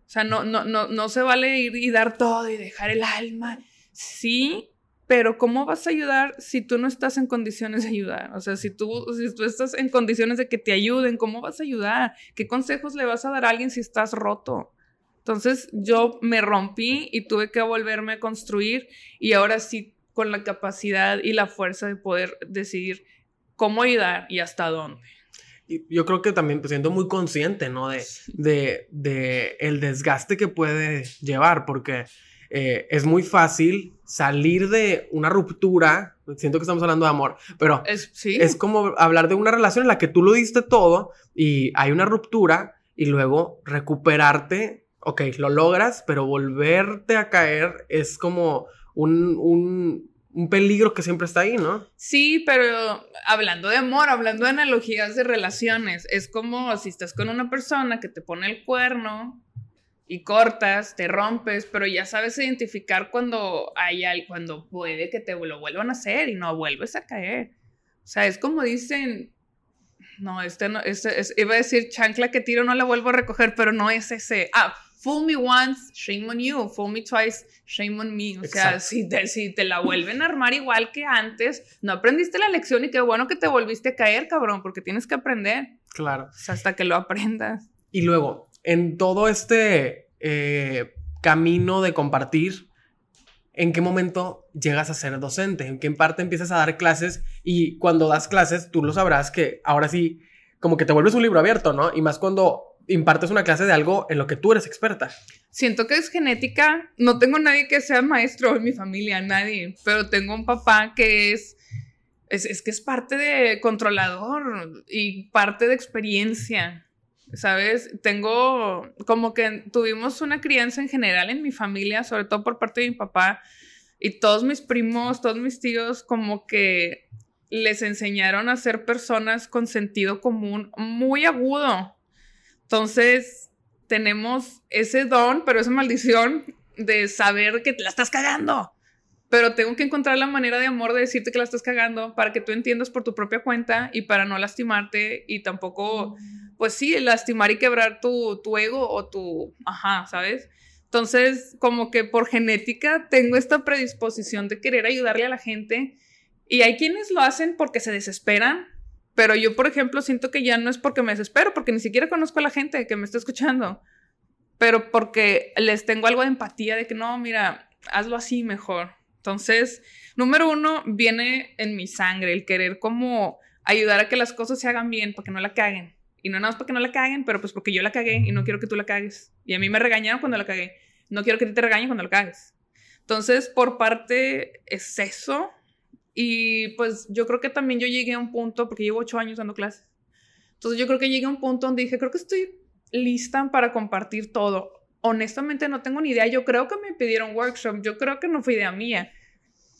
O sea, no, no, no, no se vale ir y dar todo y dejar el alma. Sí, pero ¿cómo vas a ayudar si tú no estás en condiciones de ayudar? O sea, si tú, si tú estás en condiciones de que te ayuden, ¿cómo vas a ayudar? ¿Qué consejos le vas a dar a alguien si estás roto? Entonces yo me rompí y tuve que volverme a construir y ahora sí con la capacidad y la fuerza de poder decidir cómo ayudar y hasta dónde. Y yo creo que también pues, siendo muy consciente, ¿no? De, de, de el desgaste que puede llevar, porque eh, es muy fácil salir de una ruptura. Siento que estamos hablando de amor, pero Es, sí. es como hablar de una relación en la que tú lo diste todo y hay una ruptura y luego recuperarte, ok, lo logras, pero volverte a caer es como un, un, un peligro que siempre está ahí, ¿no? Sí, pero hablando de amor, hablando de analogías de relaciones, es como si estás con una persona que te pone el cuerno y cortas, te rompes, pero ya sabes identificar cuando hay al- cuando puede que te lo vuelvan a hacer y no vuelves a caer. O sea, es como dicen, no, este no, este es, iba a decir chancla que tiro no la vuelvo a recoger, pero no es ese. Ah, fool me once, shame on you, fool me twice, shame on me. O sea, si te, si te la vuelven a armar igual que antes, no aprendiste la lección y qué bueno que te volviste a caer, cabrón, porque tienes que aprender. Claro. O sea, hasta que lo aprendas. Y luego, en todo este eh, camino de compartir, ¿en qué momento llegas a ser docente? ¿En qué parte empiezas a dar clases? Y cuando das clases, tú lo sabrás que ahora sí, como que te vuelves un libro abierto, ¿no? Y más cuando impartes una clase de algo en lo que tú eres experta. Siento que es genética. No tengo nadie que sea maestro en mi familia, nadie. Pero tengo un papá que es, es, es que es parte de controlador y parte de experiencia. ¿Sabes? Tengo como que tuvimos una crianza en general en mi familia, sobre todo por parte de mi papá. Y todos mis primos, todos mis tíos, como que les enseñaron a ser personas con sentido común muy agudo. Entonces, tenemos ese don, pero esa maldición de saber que te la estás cagando. Pero tengo que encontrar la manera de amor de decirte que la estás cagando para que tú entiendas por tu propia cuenta y para no lastimarte y tampoco, pues sí, lastimar y quebrar tu, tu ego o tu, ajá, ¿sabes? Entonces, como que por genética tengo esta predisposición de querer ayudarle a la gente y hay quienes lo hacen porque se desesperan, pero yo, por ejemplo, siento que ya no es porque me desespero, porque ni siquiera conozco a la gente que me está escuchando, pero porque les tengo algo de empatía de que no, mira, hazlo así mejor. Entonces, número uno, viene en mi sangre el querer como ayudar a que las cosas se hagan bien para que no la caguen. Y no nada más para que no la caguen, pero pues porque yo la cagué y no quiero que tú la cagues. Y a mí me regañaron cuando la cagué. No quiero que te regañen cuando la cagues. Entonces, por parte es eso. Y pues yo creo que también yo llegué a un punto, porque llevo ocho años dando clases. Entonces yo creo que llegué a un punto donde dije, creo que estoy lista para compartir todo. Honestamente no tengo ni idea. Yo creo que me pidieron workshop. Yo creo que no fue idea mía.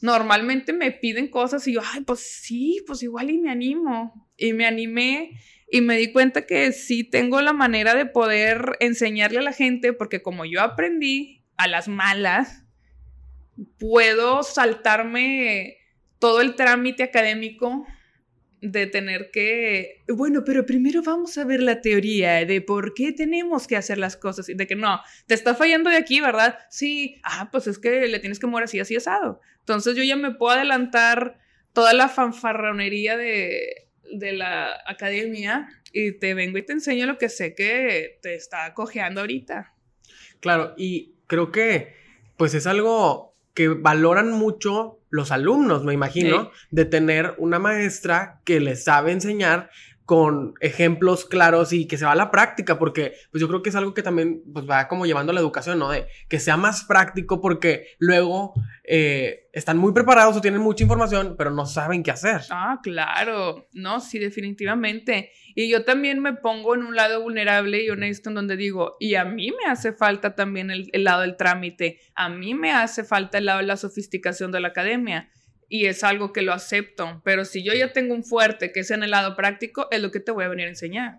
Normalmente me piden cosas y yo, ay, pues sí, pues igual y me animo. Y me animé y me di cuenta que sí tengo la manera de poder enseñarle a la gente, porque como yo aprendí a las malas, puedo saltarme todo el trámite académico de tener que, bueno, pero primero vamos a ver la teoría de por qué tenemos que hacer las cosas y de que no, te está fallando de aquí, ¿verdad? Sí, ah, pues es que le tienes que mover así, así asado. Entonces yo ya me puedo adelantar toda la fanfarronería de, de la academia y te vengo y te enseño lo que sé que te está cojeando ahorita. Claro, y creo que pues es algo que valoran mucho los alumnos, me imagino, de tener una maestra que les sabe enseñar con ejemplos claros y que se va a la práctica, porque pues yo creo que es algo que también pues va como llevando a la educación, ¿no? De que sea más práctico porque luego eh, están muy preparados o tienen mucha información, pero no saben qué hacer. Ah, claro. No, sí, definitivamente. Y yo también me pongo en un lado vulnerable y honesto en donde digo, y a mí me hace falta también el, el lado del trámite, a mí me hace falta el lado de la sofisticación de la academia. Y es algo que lo acepto, pero si yo ya tengo un fuerte que es en el lado práctico, es lo que te voy a venir a enseñar.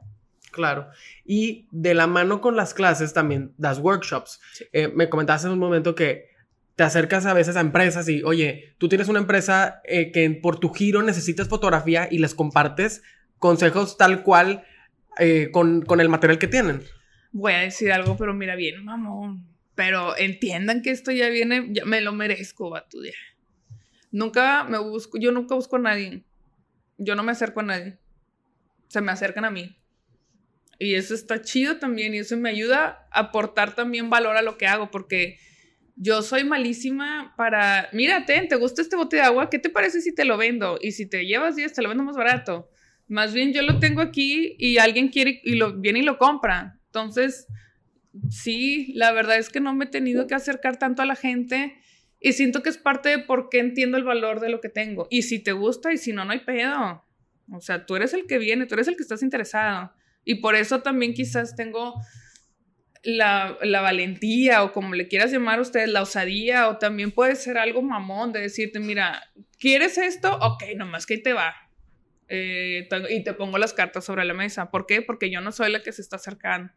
Claro. Y de la mano con las clases también das workshops. Sí. Eh, me comentaste en un momento que te acercas a veces a empresas y, oye, tú tienes una empresa eh, que por tu giro necesitas fotografía y les compartes consejos tal cual eh, con, con el material que tienen. Voy a decir algo, pero mira bien, mamón. Pero entiendan que esto ya viene, ya me lo merezco, vato. Nunca me busco, yo nunca busco a nadie. Yo no me acerco a nadie. Se me acercan a mí. Y eso está chido también y eso me ayuda a aportar también valor a lo que hago porque yo soy malísima para, mírate, ¿te gusta este bote de agua? ¿Qué te parece si te lo vendo? Y si te llevas 10, te lo vendo más barato. Más bien yo lo tengo aquí y alguien quiere y lo viene y lo compra. Entonces, sí, la verdad es que no me he tenido que acercar tanto a la gente y siento que es parte de por qué entiendo el valor de lo que tengo. Y si te gusta y si no, no hay pedo. O sea, tú eres el que viene, tú eres el que estás interesado. Y por eso también quizás tengo la, la, valentía o como le quieras llamar a ustedes, la osadía o también puede ser algo mamón de decirte, mira, ¿quieres esto? Ok, nomás que te va. Eh, y te pongo las cartas sobre la mesa. ¿Por qué? Porque yo no soy la que se está acercando.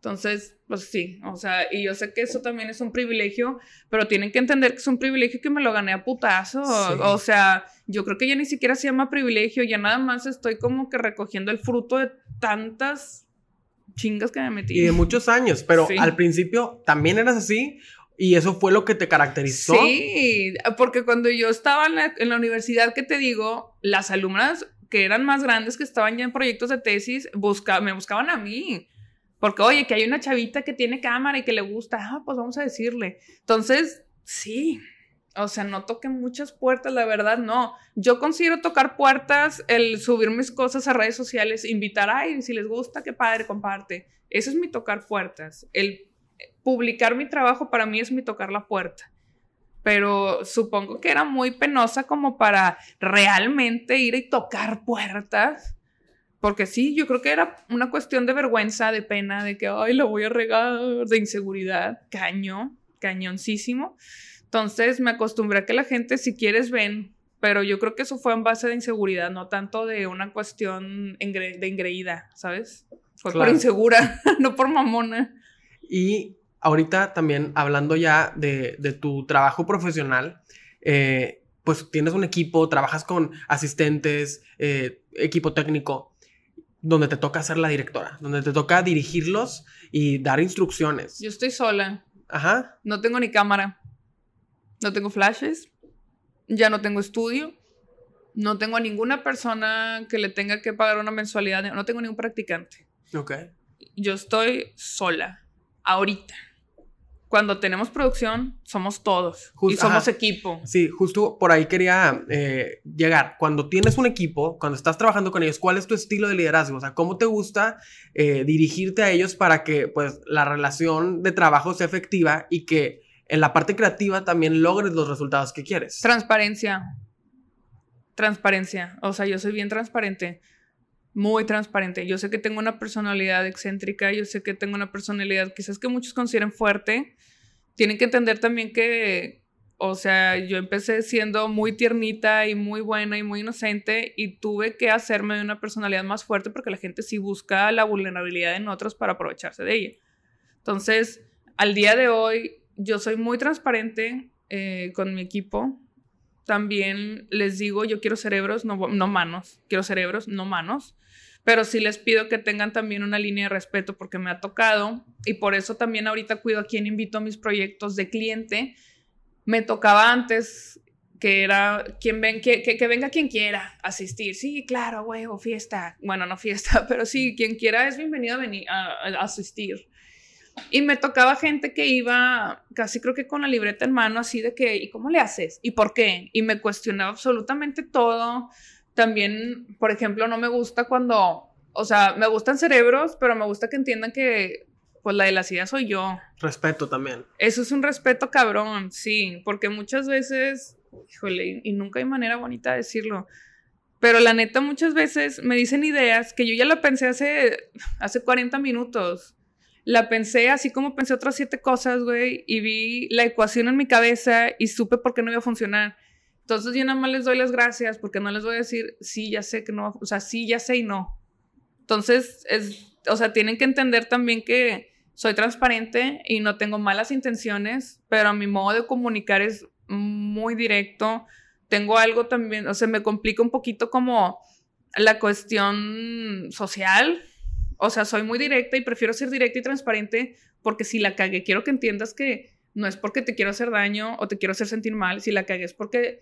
Entonces, pues sí, o sea, y yo sé que eso también es un privilegio, pero tienen que entender que es un privilegio que me lo gané a putazo. O sea, yo creo que ya ni siquiera se llama privilegio, ya nada más estoy como que recogiendo el fruto de tantas chingas que me metí. Y de muchos años, pero al principio también eras así. Y eso fue lo que te caracterizó. Sí, porque cuando yo estaba en la, en la universidad, que te digo, las alumnas que eran más grandes, que estaban ya en proyectos de tesis, busca, me buscaban a mí. Porque, oye, que hay una chavita que tiene cámara y que le gusta, ah, pues vamos a decirle. Entonces, sí, o sea, no toqué muchas puertas, la verdad, no. Yo considero tocar puertas, el subir mis cosas a redes sociales, invitar, ay, si les gusta, qué padre, comparte. Eso es mi tocar puertas. El publicar mi trabajo para mí es mi tocar la puerta. Pero supongo que era muy penosa como para realmente ir y tocar puertas porque sí, yo creo que era una cuestión de vergüenza, de pena, de que, ay, lo voy a regar, de inseguridad, cañón, cañoncísimo. Entonces me acostumbré a que la gente, si quieres, ven, pero yo creo que eso fue en base de inseguridad, no tanto de una cuestión de engreída, ¿sabes? Fue por insegura, no por mamona. Y ahorita también hablando ya de, de tu trabajo profesional, eh, pues tienes un equipo, trabajas con asistentes, eh, equipo técnico donde te toca ser la directora, donde te toca dirigirlos y dar instrucciones. Yo estoy sola. Ajá. No tengo ni cámara. No tengo flashes. Ya no tengo estudio. No tengo a ninguna persona que le tenga que pagar una mensualidad. No tengo ningún practicante. Ok. Yo estoy sola. Ahorita cuando tenemos producción, somos todos y somos equipo. Sí, justo por ahí quería eh, llegar. Cuando tienes un equipo, cuando estás trabajando con ellos, ¿cuál es tu estilo de liderazgo? O sea, ¿cómo te gusta eh, dirigirte a ellos para que pues la relación de trabajo sea efectiva y que en la parte creativa también logres los resultados que quieres? Transparencia. Transparencia. O sea, yo soy bien transparente muy transparente. Yo sé que tengo una personalidad excéntrica, yo sé que tengo una personalidad quizás que muchos consideren fuerte. Tienen que entender también que, o sea, yo empecé siendo muy tiernita y muy buena y muy inocente y tuve que hacerme de una personalidad más fuerte porque la gente sí busca la vulnerabilidad en otros para aprovecharse de ella. Entonces, al día de hoy, yo soy muy transparente eh, con mi equipo. También les digo, yo quiero cerebros, no, no manos. Quiero cerebros, no manos pero sí les pido que tengan también una línea de respeto porque me ha tocado y por eso también ahorita cuido a quien invito a mis proyectos de cliente. Me tocaba antes que era quien ven, que, que, venga quien quiera asistir. Sí, claro, huevo, fiesta. Bueno, no fiesta, pero sí, quien quiera es bienvenido a venir a, asistir. Y me tocaba gente que iba casi creo que con la libreta en mano, así de que, ¿y cómo le haces? ¿Y por qué? Y me cuestionaba absolutamente todo también, por ejemplo, no me gusta cuando, o sea, me gustan cerebros, pero me gusta que entiendan que, pues, la de las ideas soy yo. Respeto también. Eso es un respeto cabrón, sí, porque muchas veces, híjole, y nunca hay manera bonita de decirlo. Pero la neta, muchas veces me dicen ideas que yo ya la pensé hace, hace 40 minutos. La pensé así como pensé otras siete cosas, güey, y vi la ecuación en mi cabeza y supe por qué no iba a funcionar. Entonces yo nada más les doy las gracias porque no les voy a decir, sí, ya sé que no, o sea, sí, ya sé y no. Entonces, es, o sea, tienen que entender también que soy transparente y no tengo malas intenciones, pero mi modo de comunicar es muy directo. Tengo algo también, o sea, me complica un poquito como la cuestión social. O sea, soy muy directa y prefiero ser directa y transparente porque si la cagué, quiero que entiendas que no es porque te quiero hacer daño o te quiero hacer sentir mal. Si la cagué es porque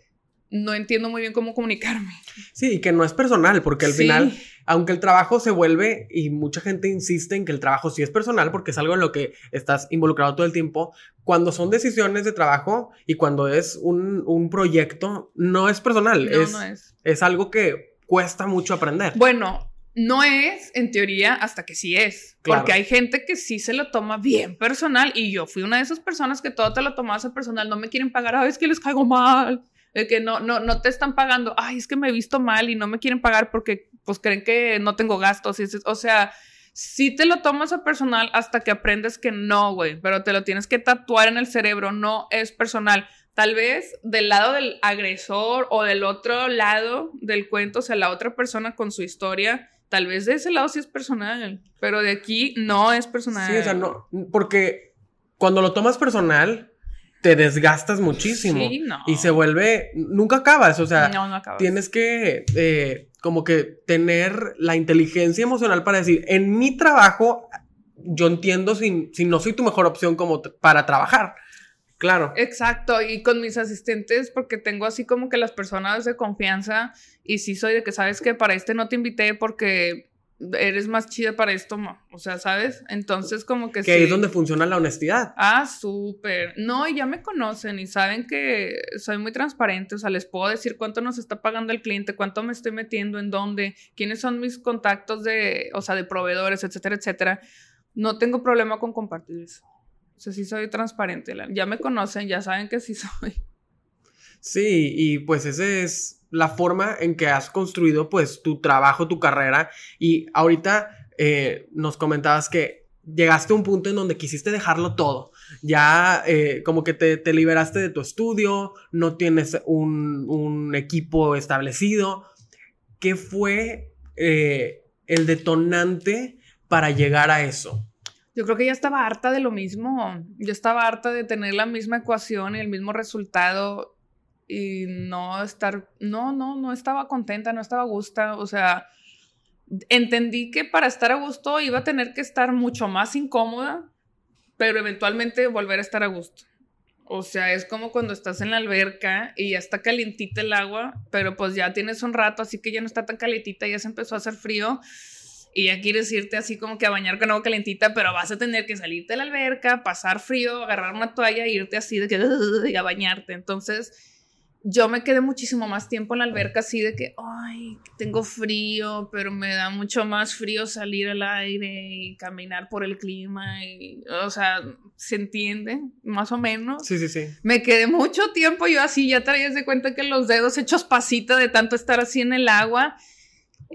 no entiendo muy bien cómo comunicarme. Sí, y que no es personal, porque al final, aunque el trabajo se vuelve, y mucha gente insiste en que el trabajo sí es personal, porque es algo en lo que estás involucrado todo el tiempo, cuando son decisiones de trabajo y cuando es un, proyecto, no es personal, es, es. es algo que cuesta mucho aprender. Bueno, no es, en teoría, hasta que sí es. Porque hay gente que sí se lo toma bien personal y yo fui una de esas personas que todo te lo tomabas a personal, no me quieren pagar, ay, es que les caigo mal, de que no, no, no te están pagando, ay, es que me he visto mal y no me quieren pagar porque pues creen que no tengo gastos. Y o sea, sí te lo tomas a personal hasta que aprendes que no, güey, pero te lo tienes que tatuar en el cerebro, no es personal. Tal vez del lado del agresor o del otro lado del cuento, o sea, la otra persona con su historia, Tal vez de ese lado sí es personal, pero de aquí no es personal. Sí, o sea, no, porque cuando lo tomas personal, te desgastas muchísimo. Sí, no. Y se vuelve, nunca acabas, o sea, no, no acabas. tienes que eh, como que tener la inteligencia emocional para decir, en mi trabajo, yo entiendo si, si no soy tu mejor opción como para trabajar. Claro. Exacto, y con mis asistentes, porque tengo así como que las personas de confianza, y sí soy de que sabes que para este no te invité porque eres más chida para esto, o sea, ¿sabes? Entonces como que... Que ahí es donde funciona la honestidad. Ah, súper. No, y ya me conocen y saben que soy muy transparente, o sea, les puedo decir cuánto nos está pagando el cliente, cuánto me estoy metiendo, en dónde, quiénes son mis contactos de, o sea, de proveedores, etcétera, etcétera. No tengo problema con compartir eso. O sea, sí soy transparente. Ya me conocen, ya saben que sí soy. Sí, y pues esa es la forma en que has construido pues tu trabajo, tu carrera. Y ahorita eh, nos comentabas que llegaste a un punto en donde quisiste dejarlo todo. Ya eh, como que te, liberaste de tu estudio, no tienes un, equipo establecido. ¿Qué fue eh, el detonante para llegar a eso? Yo creo que ya estaba harta de lo mismo. Yo estaba harta de tener la misma ecuación y el mismo resultado y no estar, no, no, no estaba contenta, no estaba a gusto. O sea, entendí que para estar a gusto iba a tener que estar mucho más incómoda, pero eventualmente volver a estar a gusto. O sea, es como cuando estás en la alberca y ya está calientita el agua, pero pues ya tienes un rato, así que ya no está tan calientita, ya se empezó a hacer frío y ya quieres irte así como que a bañar con agua calentita, pero vas a tener que salirte de la alberca, pasar frío, agarrar una toalla e irte así de que y a bañarte. Entonces, yo me quedé muchísimo más tiempo en la alberca así de que, ay, tengo frío, pero me da mucho más frío salir al aire y caminar por el clima. Y, o sea, ¿se entiende? Más o menos. Sí, sí, sí. Me quedé mucho tiempo yo así, ya traías de cuenta que los dedos hechos pasita de tanto estar así en el agua.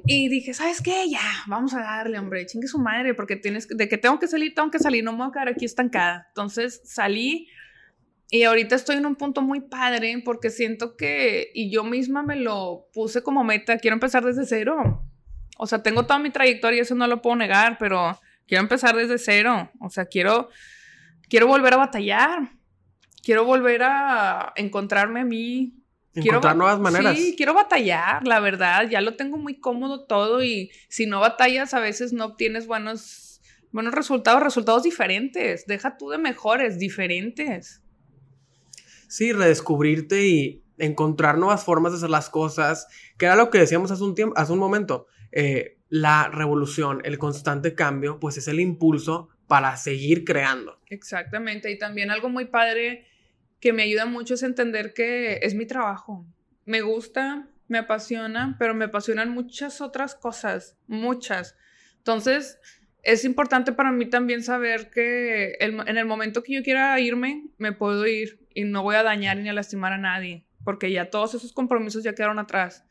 Y dije, ¿sabes qué? Ya, vamos a darle, hombre, chingue su madre, porque tienes, de que tengo que salir, tengo que salir, no me voy a quedar aquí estancada. Entonces salí y ahorita estoy en un punto muy padre porque siento que, y yo misma me lo puse como meta, quiero empezar desde cero. O sea, tengo toda mi trayectoria, eso no lo puedo negar, pero quiero empezar desde cero. O sea, quiero, quiero volver a batallar. Quiero volver a encontrarme a mí, Encontrar nuevas maneras. Sí, quiero batallar, la verdad. Ya lo tengo muy cómodo todo y si no batallas, a veces no obtienes buenos, buenos resultados, resultados diferentes. Deja tú de mejores, diferentes. Sí, redescubrirte y encontrar nuevas formas de hacer las cosas, que era lo que decíamos hace un, tiempo, hace un momento. Eh, la revolución, el constante cambio, pues es el impulso para seguir creando. Exactamente. Y también algo muy padre que me ayuda mucho es entender que es mi trabajo. Me gusta, me apasiona, pero me apasionan muchas otras cosas, muchas. Entonces, es importante para mí también saber que en el momento que yo quiera irme, me puedo ir y no voy a dañar ni a lastimar a nadie, porque ya todos esos compromisos ya quedaron atrás.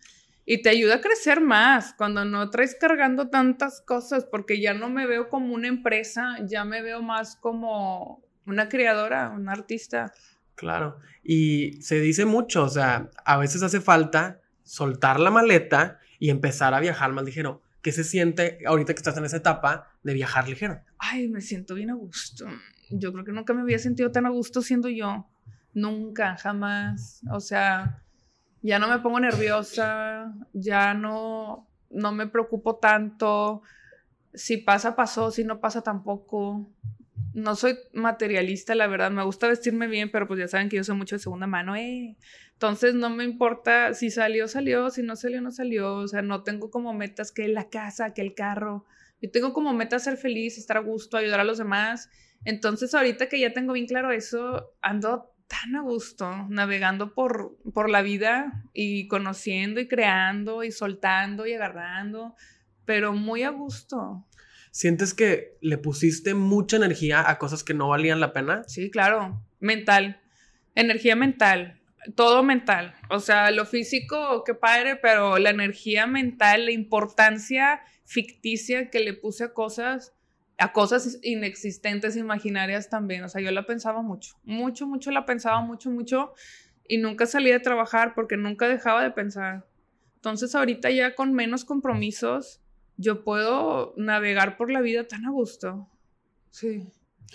Y te ayuda a crecer más cuando no traes cargando tantas cosas, porque ya no me veo como una empresa, ya me veo más como una creadora, una artista. Claro, y se dice mucho, o sea, a veces hace falta soltar la maleta y empezar a viajar más ligero. ¿Qué se siente ahorita que estás en esa etapa de viajar ligero? Ay, me siento bien a gusto. Yo creo que nunca me había sentido tan a gusto siendo yo. Nunca, jamás. O sea, ya no me pongo nerviosa, ya no, no me preocupo tanto. Si pasa, pasó, si no pasa, tampoco no soy materialista, la verdad. Me gusta vestirme bien, pero pues ya saben que yo soy mucho de segunda mano, eh. Entonces no me importa si salió, salió, si no salió, no salió. O sea, no tengo como metas que la casa, que el carro. Yo tengo como meta ser feliz, estar a gusto, ayudar a los demás. Entonces ahorita que ya tengo bien claro eso, ando tan a gusto navegando por, por la vida y conociendo y creando y soltando y agarrando pero muy a gusto. ¿Sientes que le pusiste mucha energía a cosas que no valían la pena? Sí, claro. Mental. Energía mental. Todo mental. O sea, lo físico, qué padre, pero la energía mental, la importancia ficticia que le puse a cosas, a cosas inexistentes, imaginarias también. O sea, yo la pensaba mucho, mucho, mucho la pensaba, mucho, mucho, y nunca salía de trabajar porque nunca dejaba de pensar. Entonces, ahorita ya con menos compromisos, yo puedo navegar por la vida tan a gusto. Sí.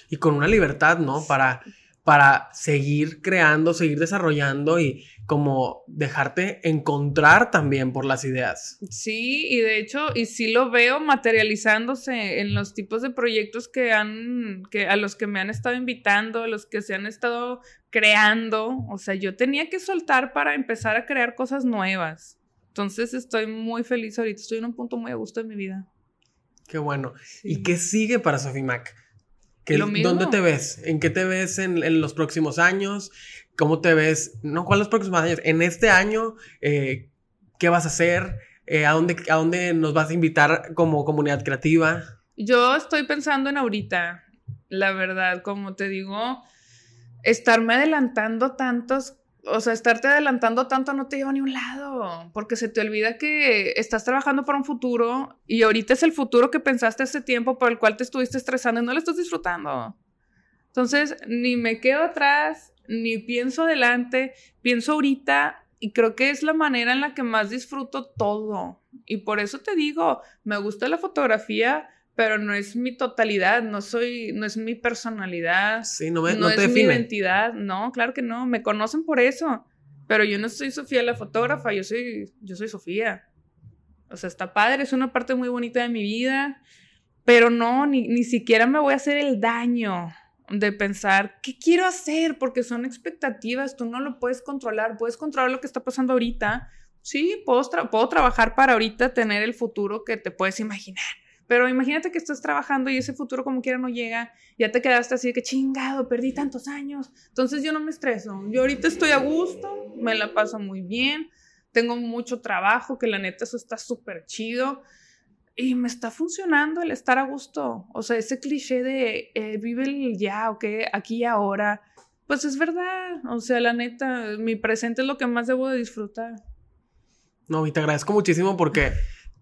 Y con una libertad, ¿no? Para para seguir creando, seguir desarrollando y como dejarte encontrar también por las ideas. Sí, y de hecho, y sí lo veo materializándose en los tipos de proyectos que han, que a los que me han estado invitando, a los que se han estado creando. O sea, yo tenía que soltar para empezar a crear cosas nuevas. Entonces estoy muy feliz ahorita, estoy en un punto muy a gusto de mi vida. Qué bueno. ¿Y qué sigue para Sofimac? ¿Dónde te ves? ¿En qué te ves en, los próximos años? ¿Cómo te ves? No, ¿cuáles los próximos años? En este año, eh, ¿qué vas a hacer? Eh, ¿a, dónde, ¿A dónde nos vas a invitar como comunidad creativa? Yo estoy pensando en ahorita, la verdad, como te digo, estarme adelantando tantos o sea, estarte adelantando tanto no te lleva a ni un lado, porque se te olvida que estás trabajando para un futuro y ahorita es el futuro que pensaste hace tiempo por el cual te estuviste estresando y no lo estás disfrutando. Entonces, ni me quedo atrás, ni pienso adelante, pienso ahorita y creo que es la manera en la que más disfruto todo. Y por eso te digo, me gusta la fotografía, pero no es mi totalidad, no soy, no es mi personalidad, sí, no, me, no, es mi identidad, no, claro que no, me conocen por eso, pero yo no soy Sofía la fotógrafa, yo soy, yo soy Sofía. O sea, está padre, es una parte muy bonita de mi vida, pero no, ni, ni siquiera me voy a hacer el daño de pensar, ¿qué quiero hacer? Porque son expectativas, tú no lo puedes controlar, puedes controlar lo que está pasando ahorita. Sí, puedo, puedo trabajar para ahorita tener el futuro que te puedes imaginar pero imagínate que estás trabajando y ese futuro como quiera no llega, ya te quedaste así de que chingado, perdí tantos años. Entonces yo no me estreso. Yo ahorita estoy a gusto, me la paso muy bien, tengo mucho trabajo, que la neta eso está súper chido. Y me está funcionando el estar a gusto. O sea, ese cliché de eh, vive el ya, o que aquí y ahora, pues es verdad. O sea, la neta, mi presente es lo que más debo de disfrutar. No, y te agradezco muchísimo porque,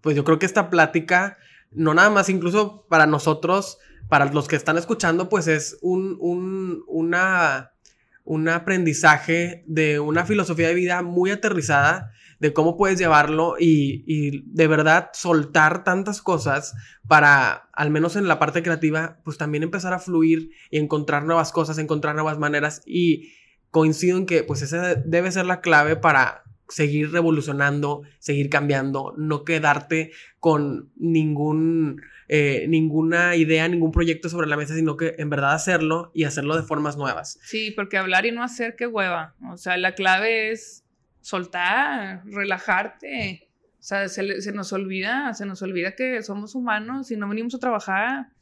pues yo creo que esta plática no nada más, incluso para nosotros, para los que están escuchando, pues es un, un, una, un aprendizaje de una filosofía de vida muy aterrizada de cómo puedes llevarlo y, y, de verdad soltar tantas cosas para, al menos en la parte creativa, pues también empezar a fluir y encontrar nuevas cosas, encontrar nuevas maneras. Y coincido en que pues esa debe ser la clave para seguir revolucionando, seguir cambiando, no quedarte con ningún, eh, ninguna idea, ningún proyecto sobre la mesa, sino que en verdad hacerlo y hacerlo de formas nuevas. Sí, porque hablar y no hacer, qué hueva. O sea, la clave es soltar, relajarte. O sea, se, se nos olvida, se nos olvida que somos humanos y no venimos a trabajar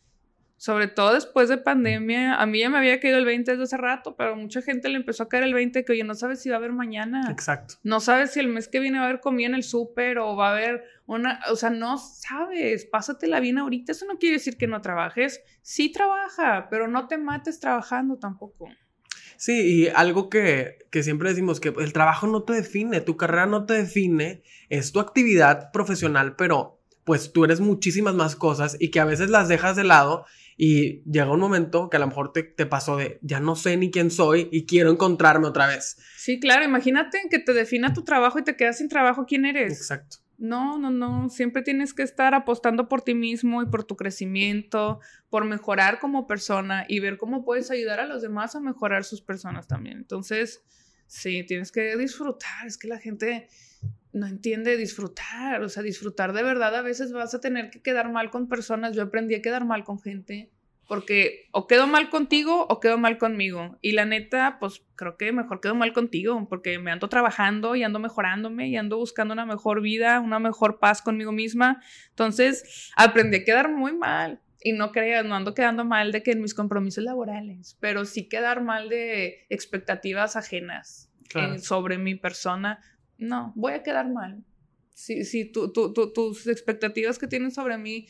sobre todo después de pandemia, a mí ya me había caído el 20 desde hace rato, pero mucha gente le empezó a caer el 20 que, oye, no sabes si va a haber mañana. Exacto. No sabes si el mes que viene va a haber comida en el súper o va a haber una, o sea, no sabes, pásatela bien ahorita. Eso no quiere decir que no trabajes. Sí trabaja, pero no te mates trabajando tampoco. Sí, y algo que, que siempre decimos, que el trabajo no te define, tu carrera no te define, es tu actividad profesional, pero pues tú eres muchísimas más cosas y que a veces las dejas de lado y llega un momento que a lo mejor te, te, pasó de ya no sé ni quién soy y quiero encontrarme otra vez. Sí, claro, imagínate que te defina tu trabajo y te quedas sin trabajo, ¿quién eres? Exacto. No, no, no, siempre tienes que estar apostando por ti mismo y por tu crecimiento, por mejorar como persona y ver cómo puedes ayudar a los demás a mejorar sus personas también. Entonces, sí, tienes que disfrutar, es que la gente no entiende disfrutar, o sea, disfrutar de verdad a veces vas a tener que quedar mal con personas, yo aprendí a quedar mal con gente, porque o quedo mal contigo o quedo mal conmigo, y la neta, pues creo que mejor quedo mal contigo, porque me ando trabajando y ando mejorándome y ando buscando una mejor vida, una mejor paz conmigo misma, entonces aprendí a quedar muy mal. Y no creas, no ando quedando mal de que en mis compromisos laborales, pero sí quedar mal de expectativas ajenas sobre mi persona no, voy a quedar mal. si, si tus expectativas que tienes sobre mí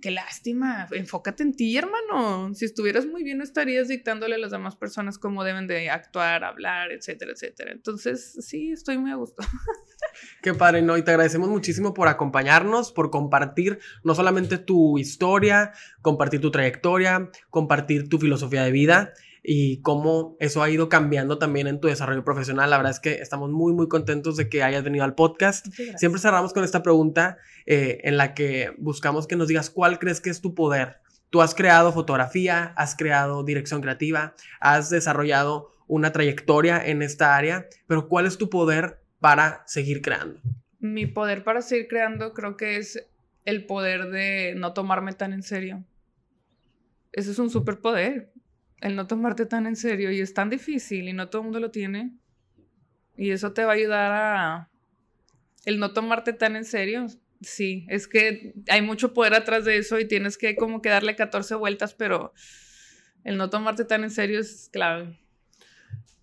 qué lástima, enfócate en ti, hermano. Si estuvieras muy bien, no estarías dictándole a las demás personas cómo deben de actuar, hablar, etcétera, etcétera. Entonces, sí, estoy muy a gusto. Qué padre, ¿no? Y te agradecemos muchísimo por acompañarnos, por compartir no solamente tu historia, compartir tu trayectoria, compartir tu filosofía de vida y cómo eso ha ido cambiando también en tu desarrollo profesional. La verdad es que estamos muy, muy contentos de que hayas venido al podcast. Siempre cerramos con esta pregunta eh, en la que buscamos que nos digas cuál crees que es tu poder. Tú has creado fotografía, has creado dirección creativa, has desarrollado una trayectoria en esta área, pero ¿cuál es tu poder para seguir creando? Mi poder para seguir creando creo que es el poder de no tomarme tan en serio. Ese es un superpoder el no tomarte tan en serio y es tan difícil y no todo el mundo lo tiene. Y eso te va a ayudar a el no tomarte tan en serio. Sí, es que hay mucho poder atrás de eso y tienes que como que darle 14 vueltas, pero el no tomarte tan en serio es clave.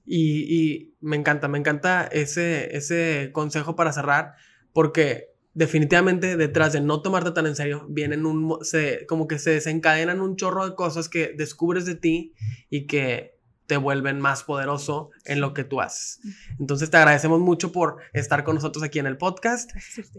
Y, y me encanta, me encanta ese, ese consejo para cerrar, porque definitivamente detrás de no tomarte tan en serio, vienen un, se, como que se desencadenan un chorro de cosas que descubres de ti y que te vuelven más poderoso en lo que tú haces. Entonces te agradecemos mucho por estar con nosotros aquí en el podcast.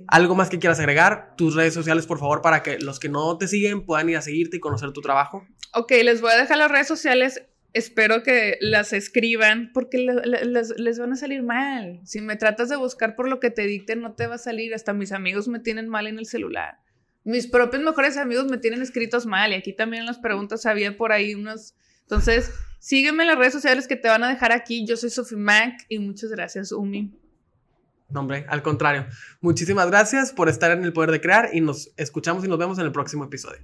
¿Algo más que quieras agregar? Tus redes sociales, por favor, para que los que no te siguen puedan ir a seguirte y conocer tu trabajo. Ok, les voy a dejar las redes sociales espero que las escriban porque les, van a salir mal. Si me tratas de buscar por lo que te dicten, no te va a salir. Hasta mis amigos me tienen mal en el celular. Mis propios mejores amigos me tienen escritos mal. Y aquí también las preguntas había por ahí unos. Entonces, sígueme en las redes sociales que te van a dejar aquí. Yo soy Sophie Mac y muchas gracias, Umi. No, hombre, al contrario. Muchísimas gracias por estar en el poder de crear y nos escuchamos y nos vemos en el próximo episodio.